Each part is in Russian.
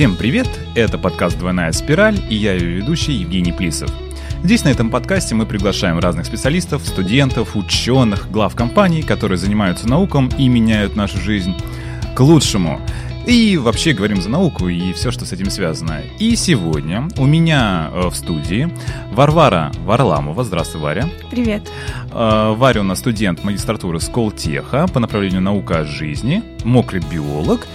Всем привет! Это подкаст «Двойная спираль» и я ее ведущий Евгений Плисов. Здесь, на этом подкасте, мы приглашаем разных специалистов, студентов, ученых, глав компаний, которые занимаются науком и меняют нашу жизнь к лучшему. И вообще говорим за науку и все, что с этим связано. И сегодня у меня э, в студии Варвара Варламова. Здравствуй, Варя. Привет. Э, Варя у нас студент магистратуры Сколтеха по направлению наука о жизни, мокрый биолог.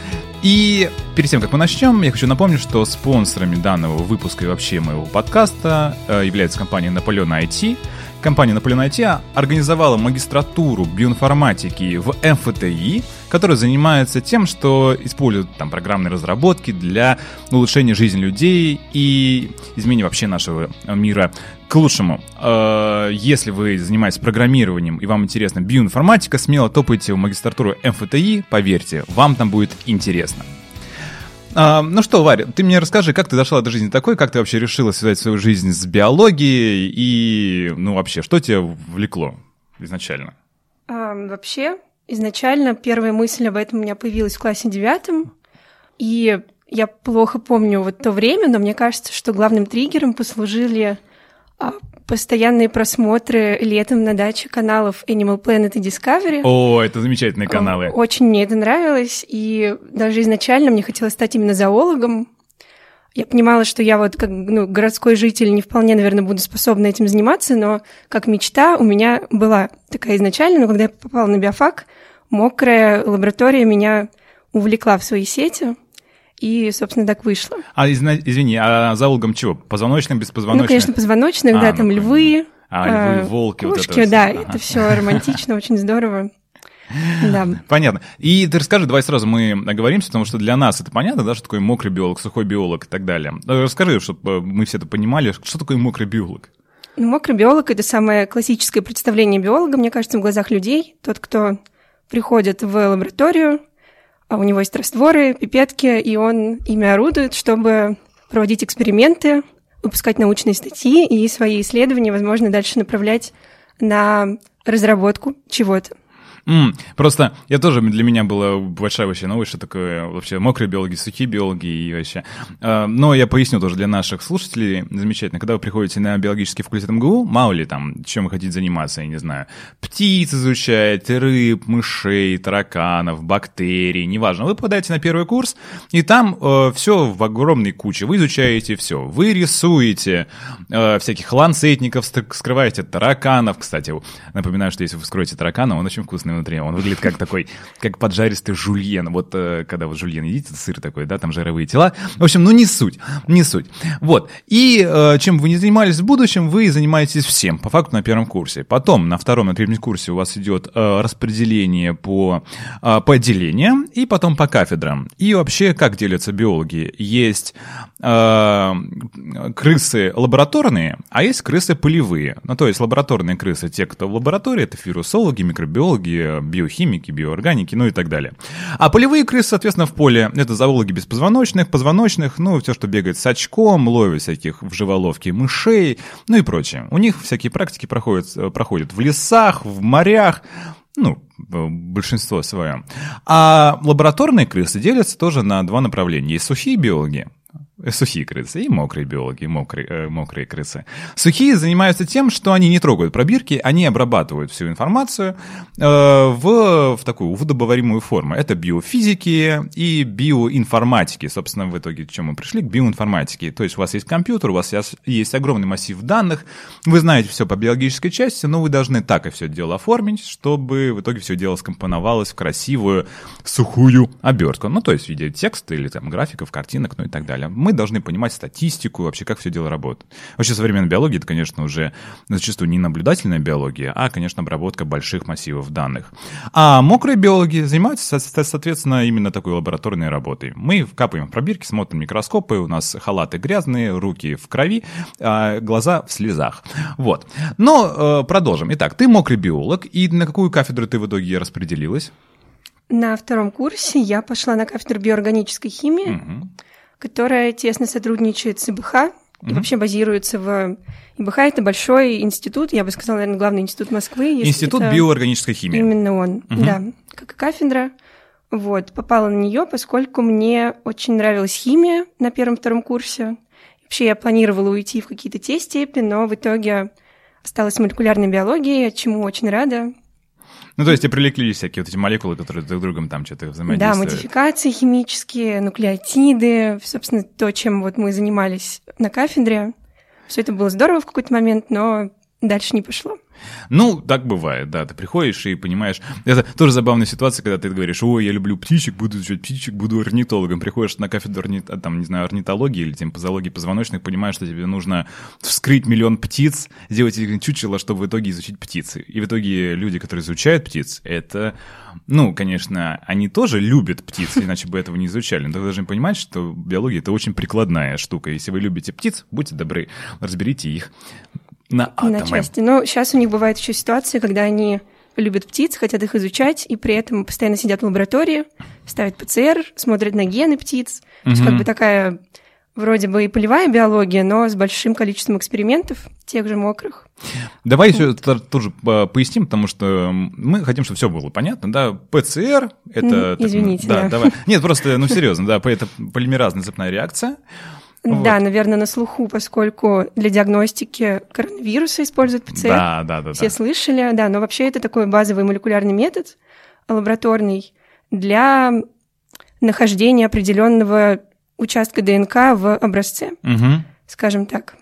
И перед тем, как мы начнем, я хочу напомнить, что спонсорами данного выпуска и вообще моего подкаста э, является компания Наполеон IT. Компания Наполеон IT организовала магистратуру биоинформатики в МФТИ, которая занимается тем, что использует там программные разработки для улучшения жизни людей и изменения вообще нашего мира к лучшему. Э, если вы занимаетесь программированием и вам интересна биоинформатика, смело топайте в магистратуру МФТИ, поверьте, вам там будет интересно. А, ну что, Варя, ты мне расскажи, как ты дошла до жизни такой, как ты вообще решила связать свою жизнь с биологией и, ну вообще, что тебя влекло изначально? А, вообще, изначально первая мысль об этом у меня появилась в классе девятом, и я плохо помню вот то время, но мне кажется, что главным триггером послужили постоянные просмотры летом на даче каналов Animal Planet и Discovery. О, это замечательные каналы. Очень мне это нравилось, и даже изначально мне хотелось стать именно зоологом. Я понимала, что я вот как ну, городской житель не вполне, наверное, буду способна этим заниматься, но как мечта у меня была такая изначально, но когда я попала на биофак, мокрая лаборатория меня увлекла в свои сети. И, собственно, так вышло. А, извини, а зоологом чего? Позвоночным, беспозвоночным? Ну, конечно, позвоночных, а, да, там ну, львы. А, львы, волки, кошки, вот это да, ага. это все романтично, очень здорово. Да. Понятно. И ты расскажи, давай сразу мы оговоримся, потому что для нас это понятно, да, что такое мокрый биолог, сухой биолог и так далее. Э, расскажи, чтобы мы все это понимали, что такое мокрый биолог? Ну, мокрый биолог — это самое классическое представление биолога, мне кажется, в глазах людей. Тот, кто приходит в лабораторию, у него есть растворы, пипетки, и он ими орудует, чтобы проводить эксперименты, выпускать научные статьи и свои исследования, возможно, дальше направлять на разработку чего-то. Mm, просто я тоже, для меня была большая вообще новость, что такое вообще мокрые биологи, сухие биологи и вообще. Uh, но я поясню тоже для наших слушателей замечательно. Когда вы приходите на биологический факультет МГУ, мало ли там, чем вы хотите заниматься, я не знаю, птиц изучать, рыб, мышей, тараканов, бактерий, неважно. Вы попадаете на первый курс, и там uh, все в огромной куче. Вы изучаете все. Вы рисуете uh, всяких ланцетников, скрываете тараканов. Кстати, напоминаю, что если вы вскроете таракана, он очень вкусный внутри. Он выглядит как такой, как поджаристый жульен. Вот э, когда вот жульен едите, сыр такой, да, там жировые тела. В общем, ну не суть, не суть. Вот. И э, чем вы не занимались в будущем, вы занимаетесь всем, по факту, на первом курсе. Потом, на втором, на третьем курсе у вас идет э, распределение по, по отделениям и потом по кафедрам. И вообще, как делятся биологи? Есть крысы лабораторные, а есть крысы полевые. Ну, то есть лабораторные крысы, те, кто в лаборатории, это вирусологи, микробиологи, биохимики, биоорганики, ну и так далее. А полевые крысы, соответственно, в поле это зоологи беспозвоночных, позвоночных, ну, все, что бегает с очком, ловит всяких в живоловке мышей, ну и прочее. У них всякие практики проходят, э, проходят в лесах, в морях, ну, большинство свое. А лабораторные крысы делятся тоже на два направления. Есть сухие биологи, Сухие крысы и мокрые биологи, мокрые, э, мокрые крысы. Сухие занимаются тем, что они не трогают пробирки, они обрабатывают всю информацию э, в, в такую водобоваримую форму. Это биофизики и биоинформатики. Собственно, в итоге к чему мы пришли? К биоинформатике. То есть у вас есть компьютер, у вас есть огромный массив данных, вы знаете все по биологической части, но вы должны так и все дело оформить, чтобы в итоге все дело скомпоновалось в красивую сухую обертку. Ну, то есть в виде текста или там графиков, картинок, ну и так далее мы должны понимать статистику, вообще как все дело работает. Вообще современная биология, это, конечно, уже зачастую не наблюдательная биология, а, конечно, обработка больших массивов данных. А мокрые биологи занимаются, соответственно, именно такой лабораторной работой. Мы капаем в пробирки, смотрим микроскопы, у нас халаты грязные, руки в крови, а глаза в слезах. Вот. Но э, продолжим. Итак, ты мокрый биолог, и на какую кафедру ты в итоге распределилась? На втором курсе я пошла на кафедру биоорганической химии. Угу которая тесно сотрудничает с ИБХ и mm вообще базируется в... ИБХ — это большой институт, я бы сказала, наверное, главный институт Москвы. Институт биоорганической химии. Именно он, mm да, как и кафедра. Вот, попала на нее, поскольку мне очень нравилась химия на первом-втором курсе. Вообще я планировала уйти в какие-то те степи, но в итоге осталась молекулярной биологией, чему очень рада. Ну, то есть тебе привлекли всякие вот эти молекулы, которые друг с другом там что-то взаимодействуют. Да, модификации химические, нуклеотиды, собственно, то, чем вот мы занимались на кафедре. Все это было здорово в какой-то момент, но дальше не пошло. Ну, так бывает, да. Ты приходишь и понимаешь... Это тоже забавная ситуация, когда ты говоришь, ой, я люблю птичек, буду изучать птичек, буду орнитологом. Приходишь на кафедру орни... там, не знаю, орнитологии или тем позологии позвоночных, понимаешь, что тебе нужно вскрыть миллион птиц, сделать их чучело, чтобы в итоге изучить птицы. И в итоге люди, которые изучают птиц, это... Ну, конечно, они тоже любят птиц, иначе бы этого не изучали. Но вы должны понимать, что биология — это очень прикладная штука. Если вы любите птиц, будьте добры, разберите их на атомы. На части. Но сейчас у них бывает еще ситуация, когда они любят птиц, хотят их изучать, и при этом постоянно сидят в лаборатории, ставят ПЦР, смотрят на гены птиц. Угу. То есть как бы такая вроде бы и полевая биология, но с большим количеством экспериментов, тех же мокрых. Давай вот. еще тоже поясним, потому что мы хотим, чтобы все было понятно, да, ПЦР это... Извините. Так, да, да. Давай. Нет, просто, ну серьезно, да, это полимеразная цепная реакция. Вот. Да, наверное, на слуху, поскольку для диагностики коронавируса используют ПЦР. Да, да, да. Все да. слышали, да, но вообще это такой базовый молекулярный метод лабораторный для нахождения определенного участка ДНК в образце, угу. скажем так.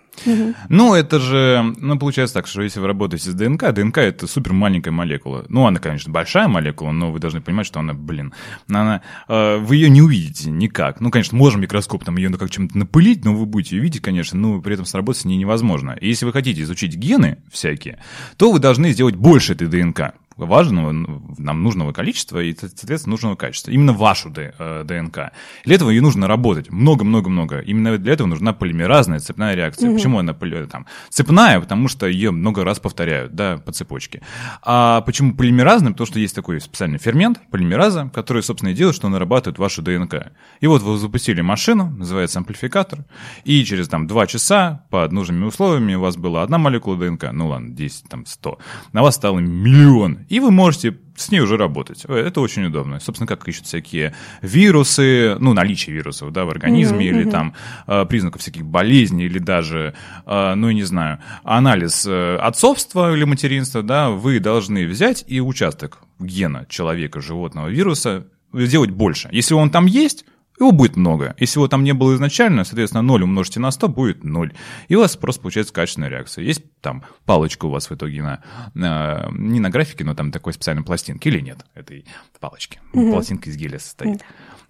Ну, это же, ну, получается так, что если вы работаете с ДНК, ДНК — это супер маленькая молекула. Ну, она, конечно, большая молекула, но вы должны понимать, что она, блин, она, э, вы ее не увидите никак. Ну, конечно, можем микроскоп там ее ну, как чем-то напылить, но вы будете ее видеть, конечно, но при этом сработать с ней невозможно. И если вы хотите изучить гены всякие, то вы должны сделать больше этой ДНК важного, нам нужного количества и, соответственно, нужного качества. Именно вашу ДНК. Э, для этого ее нужно работать. Много-много-много. Именно для этого нужна полимеразная цепная реакция. Угу. Почему она там, цепная? Потому что ее много раз повторяют, да, по цепочке. А почему полимеразная? Потому что есть такой специальный фермент, полимераза, который, собственно, и делает, что нарабатывает вашу ДНК. И вот вы запустили машину, называется амплификатор, и через там два часа под нужными условиями у вас была одна молекула ДНК, ну ладно, 10, там 100, на вас стало миллион и вы можете с ней уже работать. Это очень удобно. Собственно, как ищут всякие вирусы, ну, наличие вирусов, да, в организме, mm-hmm, или там э, признаков всяких болезней, или даже, э, ну, не знаю, анализ э, отцовства или материнства, да, вы должны взять и участок гена человека, животного, вируса сделать больше. Если он там есть, его будет много. Если его там не было изначально, соответственно, 0 умножьте на 100 будет 0. И у вас просто получается качественная реакция. Есть там палочка у вас в итоге на, на не на графике, но там такой специальной пластинки или нет этой палочки. Угу. Пластинка из геля состоит. Да.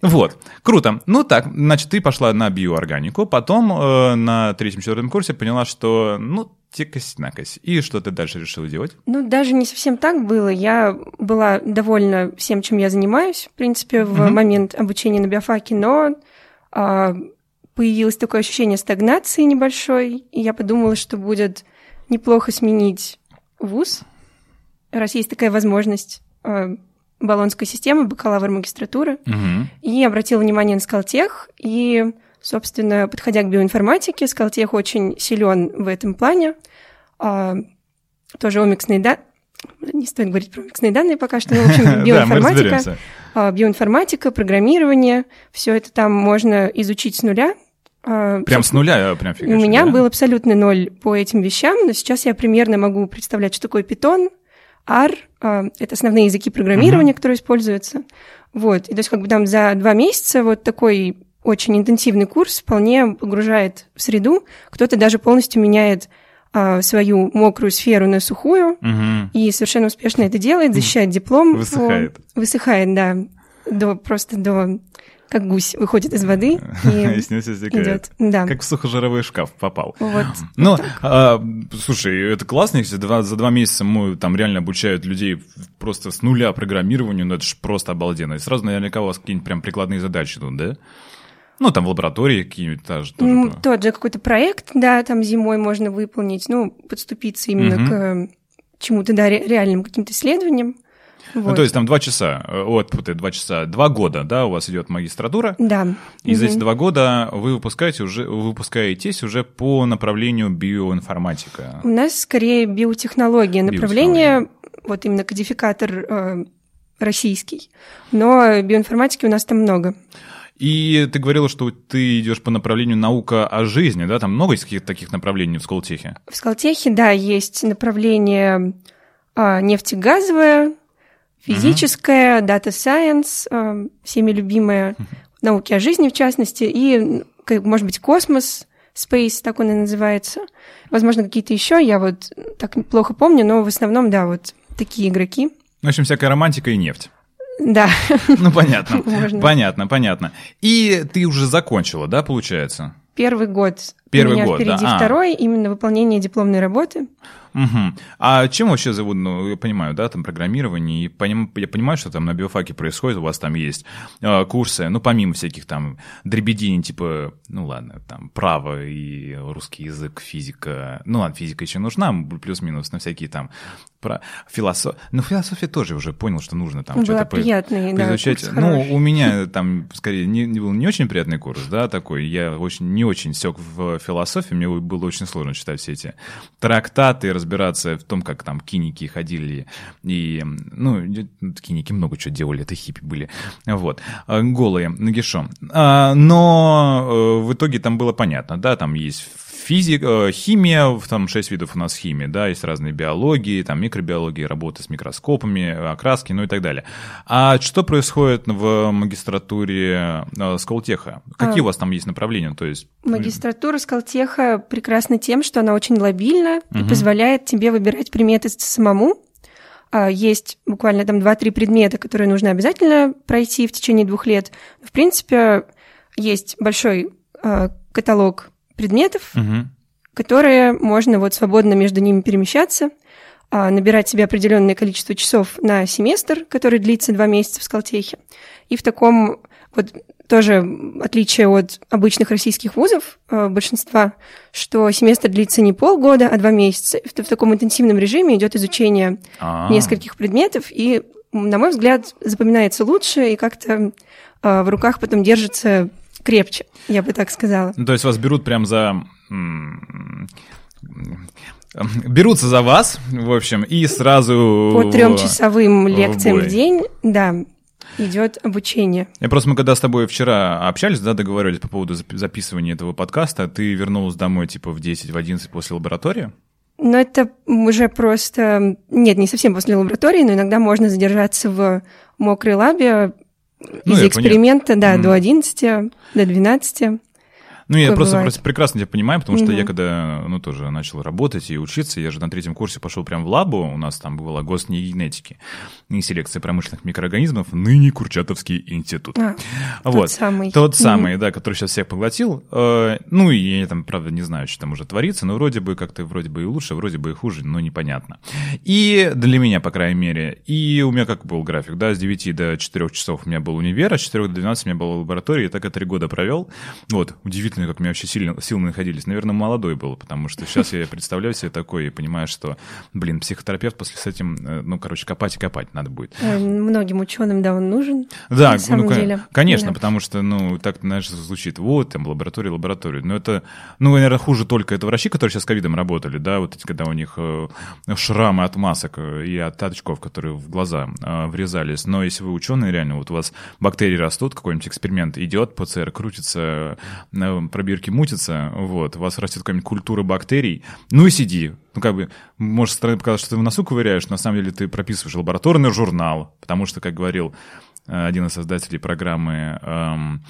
Вот, круто. Ну так, значит, ты пошла на биоорганику, потом э, на третьем-четвертом курсе поняла, что, ну, тикось-накось. И что ты дальше решила делать? Ну, даже не совсем так было. Я была довольна всем, чем я занимаюсь, в принципе, в mm-hmm. момент обучения на биофаке, но а, появилось такое ощущение стагнации небольшой, и я подумала, что будет неплохо сменить вуз, раз есть такая возможность а, баллонской системы, бакалавр магистратуры, mm-hmm. и обратила внимание на Скалтех, и Собственно, подходя к биоинформатике, Скалтех очень силен в этом плане. А, тоже омиксные данные. Не стоит говорить про омиксные данные пока что, но, в общем, биоинформатика, а, биоинформатика, программирование, все это там можно изучить с нуля, а, прям с нуля, прям фигачу, У меня был абсолютный ноль по этим вещам, но сейчас я примерно могу представлять, что такое питон, R, это основные языки программирования, uh-huh. которые используются. Вот, и то есть как бы там за два месяца вот такой очень интенсивный курс вполне погружает в среду. Кто-то даже полностью меняет свою мокрую сферу на сухую угу. и совершенно успешно это делает, защищает диплом. Высыхает. О, высыхает, да. До, просто до как гусь выходит из воды и идет. Да. Как в сухожировой шкаф попал. Вот. Ну, а, слушай, это классно, если два, за два месяца мы там реально обучают людей просто с нуля программированию, ну это же просто обалденно. И сразу наверняка у вас какие-нибудь прям прикладные задачи тут, да? Ну, там в лаборатории какие-нибудь тоже. тоже ну, тот же какой-то проект, да, там зимой можно выполнить, ну, подступиться именно угу. к э, чему-то, да, реальным каким-то исследованиям. Вот. Ну, то есть там два часа, э, вот, два часа, два года, да, у вас идет магистратура. Да. И угу. за эти два года вы выпускаете уже, вы выпускаетесь уже по направлению биоинформатика. У нас скорее биотехнология, направление, биотехнология. вот именно кодификатор э, российский. Но биоинформатики у нас там много. И ты говорила, что ты идешь по направлению наука о жизни, да? Там много есть каких-то таких направлений в Сколтехе? В Сколтехе, да, есть направление а, нефтегазовое, физическое, дата сайенс, всеми любимые науки о жизни, в частности, и, может быть, космос, Space, так он и называется. Возможно, какие-то еще, я вот так плохо помню, но в основном, да, вот такие игроки. В общем, всякая романтика и нефть. Да. Ну, понятно. Можно. Понятно, понятно. И ты уже закончила, да, получается? Первый год. Первый У меня год, впереди да. А. второй, именно выполнение дипломной работы. Угу. А чем вообще зовут, ну, я понимаю, да, там программирование, и поним, я понимаю, что там на биофаке происходит, у вас там есть э, курсы, ну, помимо всяких там дребедений, типа, ну, ладно, там, право и русский язык, физика, ну, ладно, физика еще нужна, плюс-минус, на всякие там, про философию, ну, философия тоже уже понял, что нужно там Была что-то приятный, да, поизучать. курс ну, хороший. у меня там, скорее, не, не был не очень приятный курс, да, такой, я очень, не очень сек в философии, мне было очень сложно читать все эти трактаты, разбираться в том, как там киники ходили, и, ну, киники много чего делали, это хиппи были, вот, а, голые, нагишом. А, Но э, в итоге там было понятно, да, там есть физика, химия, там шесть видов у нас химии, да, есть разные биологии, там микробиологии, работы с микроскопами, окраски, ну и так далее. А что происходит в магистратуре э, Сколтеха? Какие А. у вас там есть направления? То есть Магистратура Скалтеха прекрасна тем, что она очень лобильна и Мгм. позволяет тебе выбирать предметы самому. А, Есть буквально там 2-3 предмета, которые нужно обязательно пройти в течение двух лет. В принципе, есть большой а, каталог предметов, Мгм. которые можно вот свободно между ними перемещаться, а, набирать себе определенное количество часов на семестр, который длится два месяца в Скалтехе. И в таком вот тоже отличие от обычных российских вузов э, большинства, что семестр длится не полгода, а два месяца. В, в таком интенсивном режиме идет изучение А. нескольких предметов, и, на мой взгляд, запоминается лучше и как-то э, в руках потом держится крепче, я бы так сказала. Ну, То есть вас берут прям за... Берутся за вас, в общем, и сразу... По трехчасовым лекциям бой. в день, да, идет обучение. Я просто мы когда с тобой вчера общались, да, договаривались по поводу запи- записывания этого подкаста, ты вернулась домой типа в 10, в 11 после лаборатории? Но это уже просто... Нет, не совсем после лаборатории, но иногда можно задержаться в мокрой лабе Ну, из эксперимента, да, Мгм. до 11, до 12. Ну, я просто, просто прекрасно тебя понимаю, потому что Мгм. я когда, ну, тоже начал работать и учиться, я же на третьем курсе пошел прям в лабу, у нас там была госгенетики и селекция промышленных микроорганизмов, ныне Курчатовский институт. А, вот. тот самый. Тот самый, да, который сейчас всех поглотил. Э, Ну, и я там, правда, не знаю, что там уже творится, но вроде бы как-то вроде бы и лучше, вроде бы и хуже, но непонятно. И для меня, по крайней мере, и у меня как был график, да, с 9 до 4 часов у меня был универ, а с 4 до 12 у меня была лаборатория, и так я три года провел. Вот, удивительно, как у меня вообще сильно, силы находились. Наверное, молодой был, потому что сейчас я представляю себе такое и понимаю, что, блин, психотерапевт после с этим, э, ну, короче, копать и копать надо будет. Э, Многим ученым, да, он нужен. Да, на самом ну, деле. конечно, Да. потому что, ну, так, знаешь, звучит, вот, там, лаборатория, лаборатория. Но это, ну, наверное, хуже только это врачи, которые сейчас с ковидом работали, да, вот эти, когда у них э, шрамы от масок и от очков, которые в глаза врезались. Но если вы ученые, реально, вот у вас бактерии растут, какой-нибудь эксперимент идет, ПЦР крутится, пробирки мутятся, вот, у вас растет какая-нибудь культура бактерий, ну и сиди, ну, как бы, может, со стороны показаться, что ты в носу ковыряешь, но на самом деле ты прописываешь лабораторный журнал, потому что, как говорил э, один из создателей программы эм,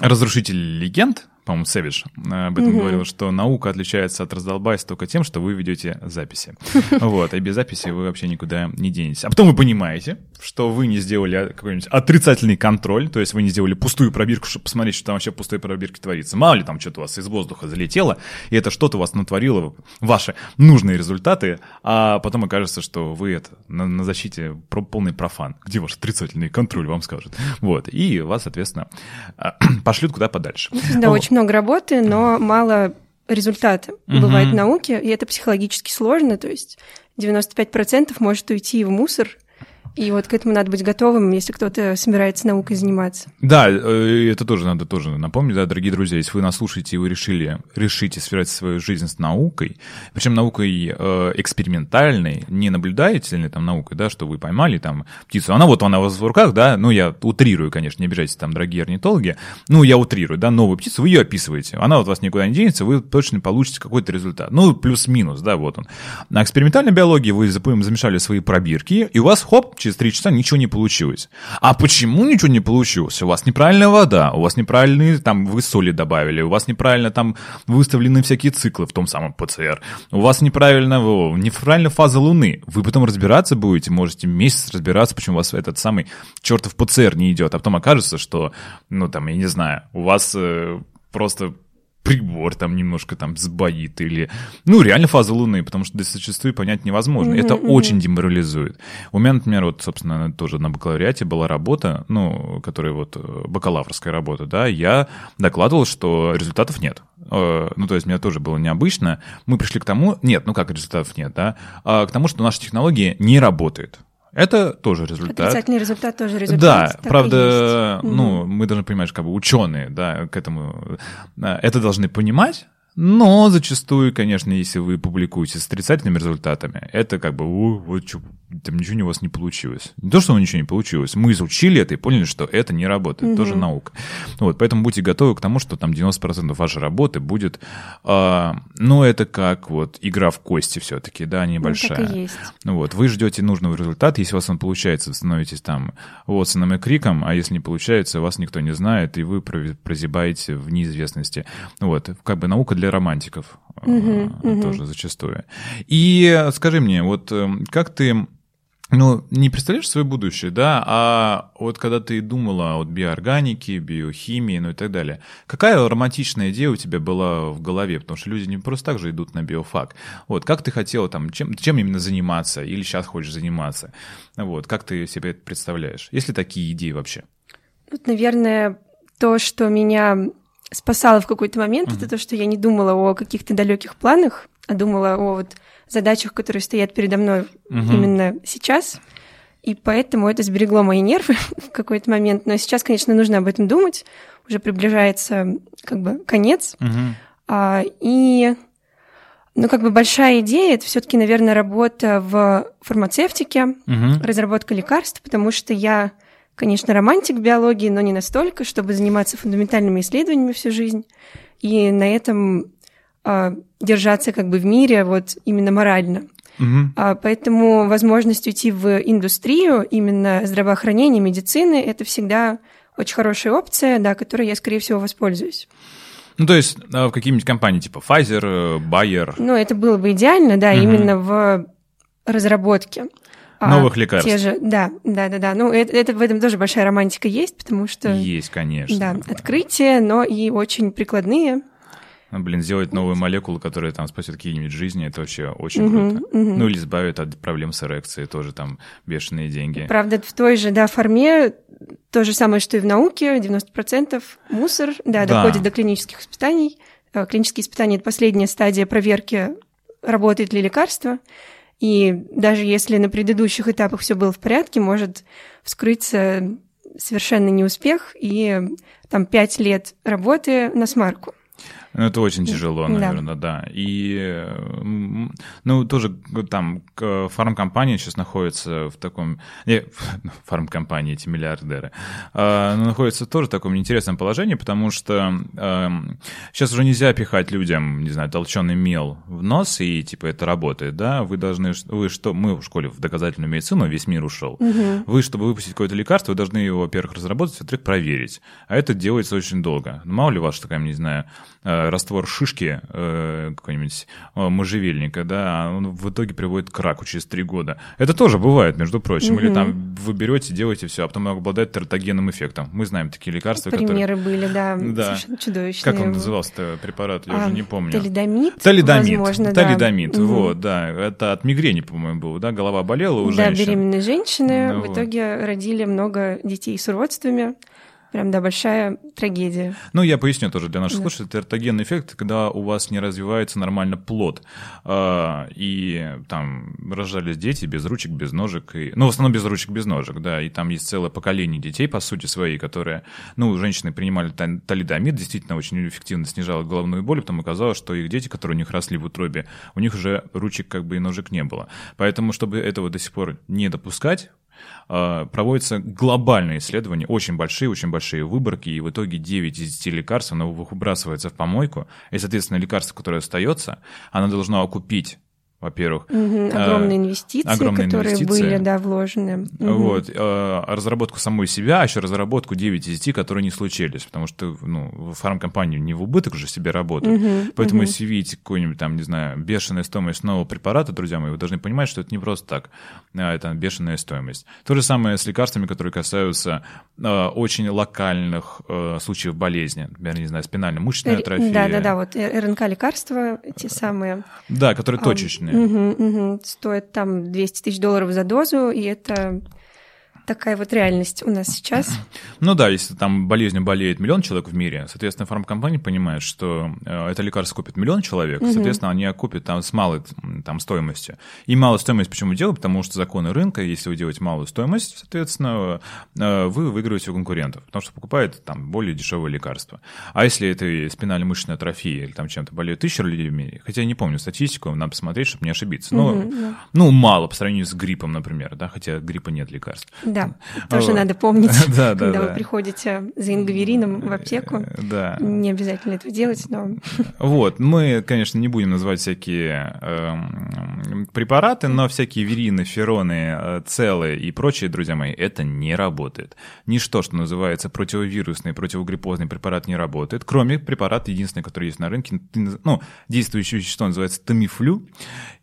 «Разрушитель легенд», по-моему, Сэвидж об этом Мгм. говорил, что наука отличается от раздолбайства только тем, что вы ведете записи. Вот, и без записи вы вообще никуда не денетесь. А потом вы понимаете, что вы не сделали какой-нибудь отрицательный контроль, то есть вы не сделали пустую пробирку, чтобы посмотреть, что там вообще в пустой пробирке творится. Мало ли там что-то у вас из воздуха залетело, и это что-то у вас натворило, ваши нужные результаты, а потом окажется, что вы это на, на защите про- полный профан. Где ваш отрицательный контроль, вам скажут. Вот, и вас, соответственно, пошлют куда подальше. Да, Вот. очень много работы, но мало результата. Бывает в науке, и это психологически сложно, то есть 95% может уйти в мусор, И вот к этому надо быть готовым, если кто-то собирается наукой заниматься. Да, э, это тоже надо тоже напомнить, да, дорогие друзья, если вы нас слушаете и вы решили, решите связать свою жизнь с наукой, причем наукой э, экспериментальной, не наблюдательной там наукой, да, что вы поймали там птицу, она вот она у вас в руках, да, ну я утрирую, конечно, не обижайтесь там, дорогие орнитологи, ну я утрирую, да, новую птицу, вы ее описываете, она вот вас никуда не денется, вы точно получите какой-то результат, ну плюс-минус, да, вот он. На экспериментальной биологии вы замешали свои пробирки, и у вас, хоп, через три часа ничего не получилось. А почему ничего не получилось? У вас неправильная вода, у вас неправильные, там, вы соли добавили, у вас неправильно там выставлены всякие циклы в том самом ПЦР, у вас неправильно, неправильно фаза Луны. Вы потом разбираться будете, можете месяц разбираться, почему у вас этот самый чертов ПЦР не идет, а потом окажется, что, ну, там, я не знаю, у вас э, просто прибор там немножко там сбоит или... Ну, реально фаза Луны, потому что зачастую понять невозможно. Mm-hmm, Это mm-hmm. очень деморализует. У меня, например, вот, собственно, тоже на бакалавриате была работа, ну, которая вот э, бакалаврская работа, да, я докладывал, что результатов нет. Э, ну, то есть мне тоже было необычно. Мы пришли к тому... Нет, ну как результатов нет, да? А к тому, что наша технология не работает. Это тоже результат. Отрицательный результат тоже результат. Да, правда, ну, угу. мы должны понимать, как бы ученые, да, к этому э, это должны понимать, но зачастую, конечно, если вы публикуете с отрицательными результатами, это как бы, вот что, там ничего у вас не получилось. Не то, что у ничего не получилось, мы изучили это и поняли, что это не работает, угу. тоже наука. Вот, поэтому будьте готовы к тому, что там 90% вашей работы будет, э, ну, это как вот игра в кости все-таки, да, небольшая. Ну, так и есть. Ну, вот, вы ждете нужного результата, если у вас он получается, вы становитесь там Уотсоном и Криком, а если не получается, вас никто не знает, и вы прозябаете в неизвестности. Вот, как бы наука для для романтиков uh-huh, тоже зачастую. И скажи мне, вот эм, как ты ну, не представляешь свое будущее, да, а вот когда ты думала о биоорганике, биохимии, ну и так далее, какая романтичная идея у тебя была в голове? Потому что люди не просто так же идут на биофак. Вот, как ты хотела там, чем, чем именно заниматься или сейчас хочешь заниматься? Вот, как ты себе это представляешь? Есть ли такие идеи вообще? Вот, наверное, то, что меня спасало в какой-то момент, mm-hmm. это то, что я не думала о каких-то далеких планах, а думала о вот задачах, которые стоят передо мной mm-hmm. именно сейчас. И поэтому это сберегло мои нервы в какой-то момент. Но сейчас, конечно, нужно об этом думать. Уже приближается как бы конец. Mm-hmm. А, и ну, как бы большая идея это все-таки, наверное, работа в фармацевтике, mm-hmm. разработка лекарств, потому что я конечно, романтик биологии, но не настолько, чтобы заниматься фундаментальными исследованиями всю жизнь. И на этом э, держаться как бы в мире вот именно морально. Угу. А, поэтому возможность уйти в индустрию, именно здравоохранения, медицины, это всегда очень хорошая опция, да, которой я, скорее всего, воспользуюсь. Ну, то есть а, в какие-нибудь компании типа Pfizer, Bayer? Ну, это было бы идеально, да, угу. именно в разработке. А, Новых лекарств. Те же, да, да, да, да. Ну, это, это в этом тоже большая романтика есть, потому что... Есть, конечно. Да, открытия, но и очень прикладные. Ну, блин, сделать новую молекулу, которая там спасет какие-нибудь жизни, это вообще очень uh-huh, круто. Uh-huh. Ну, или избавит от проблем с эрекцией, тоже там бешеные деньги. Правда, в той же, да, форме то же самое, что и в науке, 90% мусор, да, да. доходит до клинических испытаний. Э, клинические испытания – это последняя стадия проверки, работает ли лекарство. И даже если на предыдущих этапах все было в порядке, может вскрыться совершенно неуспех и там пять лет работы на смарку. Ну, это очень тяжело, наверное, да. да. И, ну, тоже там фармкомпания сейчас находится в таком... Не, фармкомпании, эти миллиардеры. А, находится тоже в таком интересном положении, потому что а, сейчас уже нельзя пихать людям, не знаю, толченый мел в нос, и, типа, это работает, да? Вы должны... Вы что... Мы в школе в доказательную медицину, весь мир ушел. Угу. Вы, чтобы выпустить какое-то лекарство, вы должны его, во-первых, разработать, во-вторых, проверить. А это делается очень долго. Мало ли вас такая, не знаю, Э, раствор шишки э, какой-нибудь э, можжевельника, да, он в итоге приводит к раку через три года. Это тоже бывает, между прочим. Угу. Или там вы берете, делаете все, а потом обладает тератогенным эффектом. Мы знаем такие лекарства, Примеры которые... были, да, да, совершенно чудовищные. Как он назывался препарат, я а, уже не помню. Талидомид? Талидомид, возможно, талидомид, да. вот, да. Это от мигрени, по-моему, был, да, голова болела у да, женщин. Да, беременные женщины ну, в итоге родили много детей с уродствами прям, да, большая трагедия. Ну, я поясню тоже для наших да. слушателей. Это эртогенный эффект, когда у вас не развивается нормально плод, э, и там рождались дети без ручек, без ножек, и, ну, в основном без ручек, без ножек, да, и там есть целое поколение детей, по сути, своей, которые, ну, женщины принимали талидомид, действительно очень эффективно снижало головную боль, потом оказалось, что их дети, которые у них росли в утробе, у них уже ручек как бы и ножек не было. Поэтому, чтобы этого до сих пор не допускать, а, проводятся глобальные исследования, очень большие, очень большие выборки, и в итоге 9 из 10 лекарств, оно выбрасывается в помойку, и, соответственно, лекарство, которое остается, оно должно окупить во-первых. Угу, огромные инвестиции, огромные которые инвестиции. были, да, вложены. Угу. Вот, э, разработку самой себя, а еще разработку 9 из 10, которые не случились, потому что, ну, фармкомпании не в убыток же себе работают. Угу, Поэтому угу. если видите какую-нибудь там, не знаю, бешеная стоимость нового препарата, друзья мои, вы должны понимать, что это не просто так, а это бешеная стоимость. То же самое с лекарствами, которые касаются э, очень локальных э, случаев болезни, например, не знаю, спинально-мышечная атрофия. Да-да-да, вот РНК-лекарства, те самые. Да, которые точечные. Угу, угу. Стоит там 200 тысяч долларов за дозу, и это такая вот реальность у нас сейчас. Ну да, если там болезнью болеет миллион человек в мире, соответственно, фармкомпания понимает, что э, это лекарство купит миллион человек, угу. соответственно, они окупят там с малой там, стоимостью. И малую стоимость почему делают? Потому что законы рынка, если вы делаете малую стоимость, соответственно, э, вы выигрываете у конкурентов, потому что покупают там более дешевое лекарство. А если это спинально-мышечная атрофия или там чем-то болеет тысяча людей в мире, хотя я не помню статистику, надо посмотреть, чтобы не ошибиться. Но, угу, да. ну, мало по сравнению с гриппом, например, да, хотя от гриппа нет лекарств. Да, тоже надо помнить, когда вы приходите за ингаверином в аптеку. Да. Не обязательно это делать, но... Вот, мы, конечно, не будем называть всякие эм, препараты, но всякие верины, фероны, э, целые и прочие, друзья мои, это не работает. Ничто, что называется противовирусный, противогриппозный препарат не работает, кроме препарата, единственный, который есть на рынке, ну, действующее вещество называется тамифлю,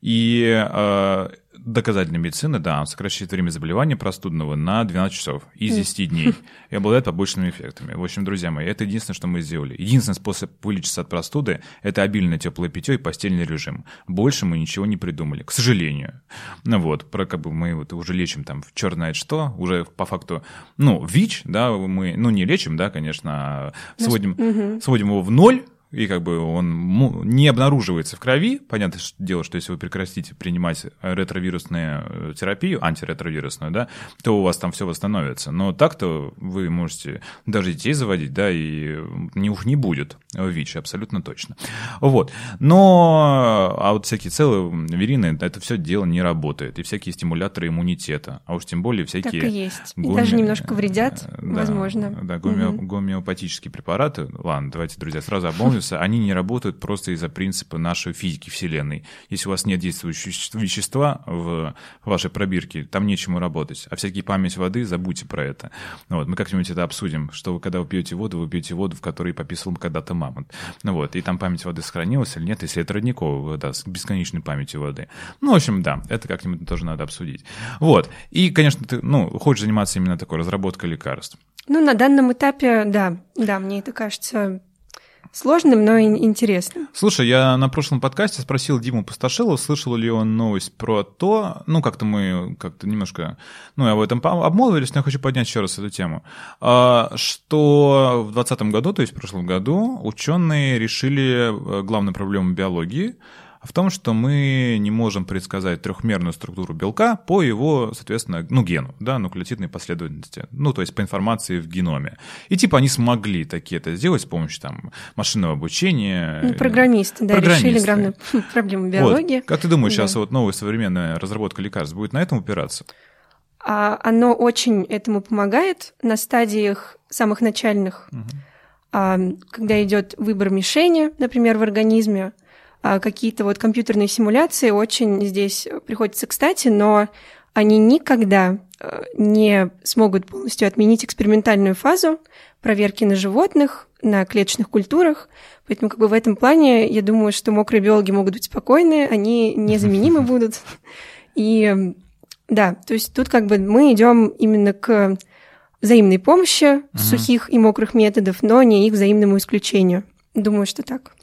и э, доказательной медицины, да, сокращает время заболевания простудного на 12 часов из 10 дней и обладает побочными эффектами. В общем, друзья мои, это единственное, что мы сделали. Единственный способ вылечиться от простуды – это обильное теплое питье и постельный режим. Больше мы ничего не придумали, к сожалению. Ну вот, про как бы мы вот уже лечим там в черт знает что, уже по факту, ну, ВИЧ, да, мы, ну, не лечим, да, конечно, а сводим, угу. сводим его в ноль, и как бы он не обнаруживается в крови. Понятное дело, что если вы прекратите принимать ретровирусную э, терапию, антиретровирусную, да, то у вас там все восстановится. Но так-то вы можете даже детей заводить, да, и не уж не будет ВИЧ, абсолютно точно. Вот. Но, а вот всякие целые верины, это все дело не работает. И всякие стимуляторы иммунитета, а уж тем более всякие... Так и есть. Гоме... И даже немножко вредят, да, возможно. Да, гоме... угу. гомеопатические препараты. Ладно, давайте, друзья, сразу обмолвимся вирусы, они не работают просто из-за принципа нашей физики Вселенной. Если у вас нет действующего вещества в вашей пробирке, там нечему работать. А всякие память воды, забудьте про это. Вот, мы как-нибудь это обсудим, что вы, когда вы пьете воду, вы пьете воду, в которой пописал когда-то мамонт. Ну вот, и там память воды сохранилась или нет, если это родниковая вода с бесконечной памятью воды. Ну, в общем, да, это как-нибудь тоже надо обсудить. Вот. И, конечно, ты, ну, хочешь заниматься именно такой разработкой лекарств. Ну, на данном этапе, да, да, мне это кажется сложным, но интересным. Слушай, я на прошлом подкасте спросил Диму Пустошилова, слышал ли он новость про то, ну, как-то мы как-то немножко, ну, об этом обмолвились, но я хочу поднять еще раз эту тему, а, что в 2020 году, то есть в прошлом году, ученые решили э, главную проблему биологии — в том, что мы не можем предсказать трехмерную структуру белка по его, соответственно, ну, гену, да, нуклеотидной последовательности, ну, то есть по информации в геноме. И типа они смогли такие это сделать с помощью там машинного обучения. Ну, программисты, да, программисты. решили главную проблему биологии. Вот. Как ты думаешь, да. сейчас вот новая современная разработка лекарств будет на этом упираться? А, оно очень этому помогает на стадиях самых начальных, угу. а, когда идет выбор мишени, например, в организме, какие-то вот компьютерные симуляции очень здесь приходится кстати, но они никогда э, не смогут полностью отменить экспериментальную фазу проверки на животных, на клеточных культурах. Поэтому как бы в этом плане я думаю, что мокрые биологи могут быть спокойны, они незаменимы будут. И да, то есть тут как бы мы идем именно к взаимной помощи сухих и мокрых методов, но не их взаимному исключению. Думаю, что так.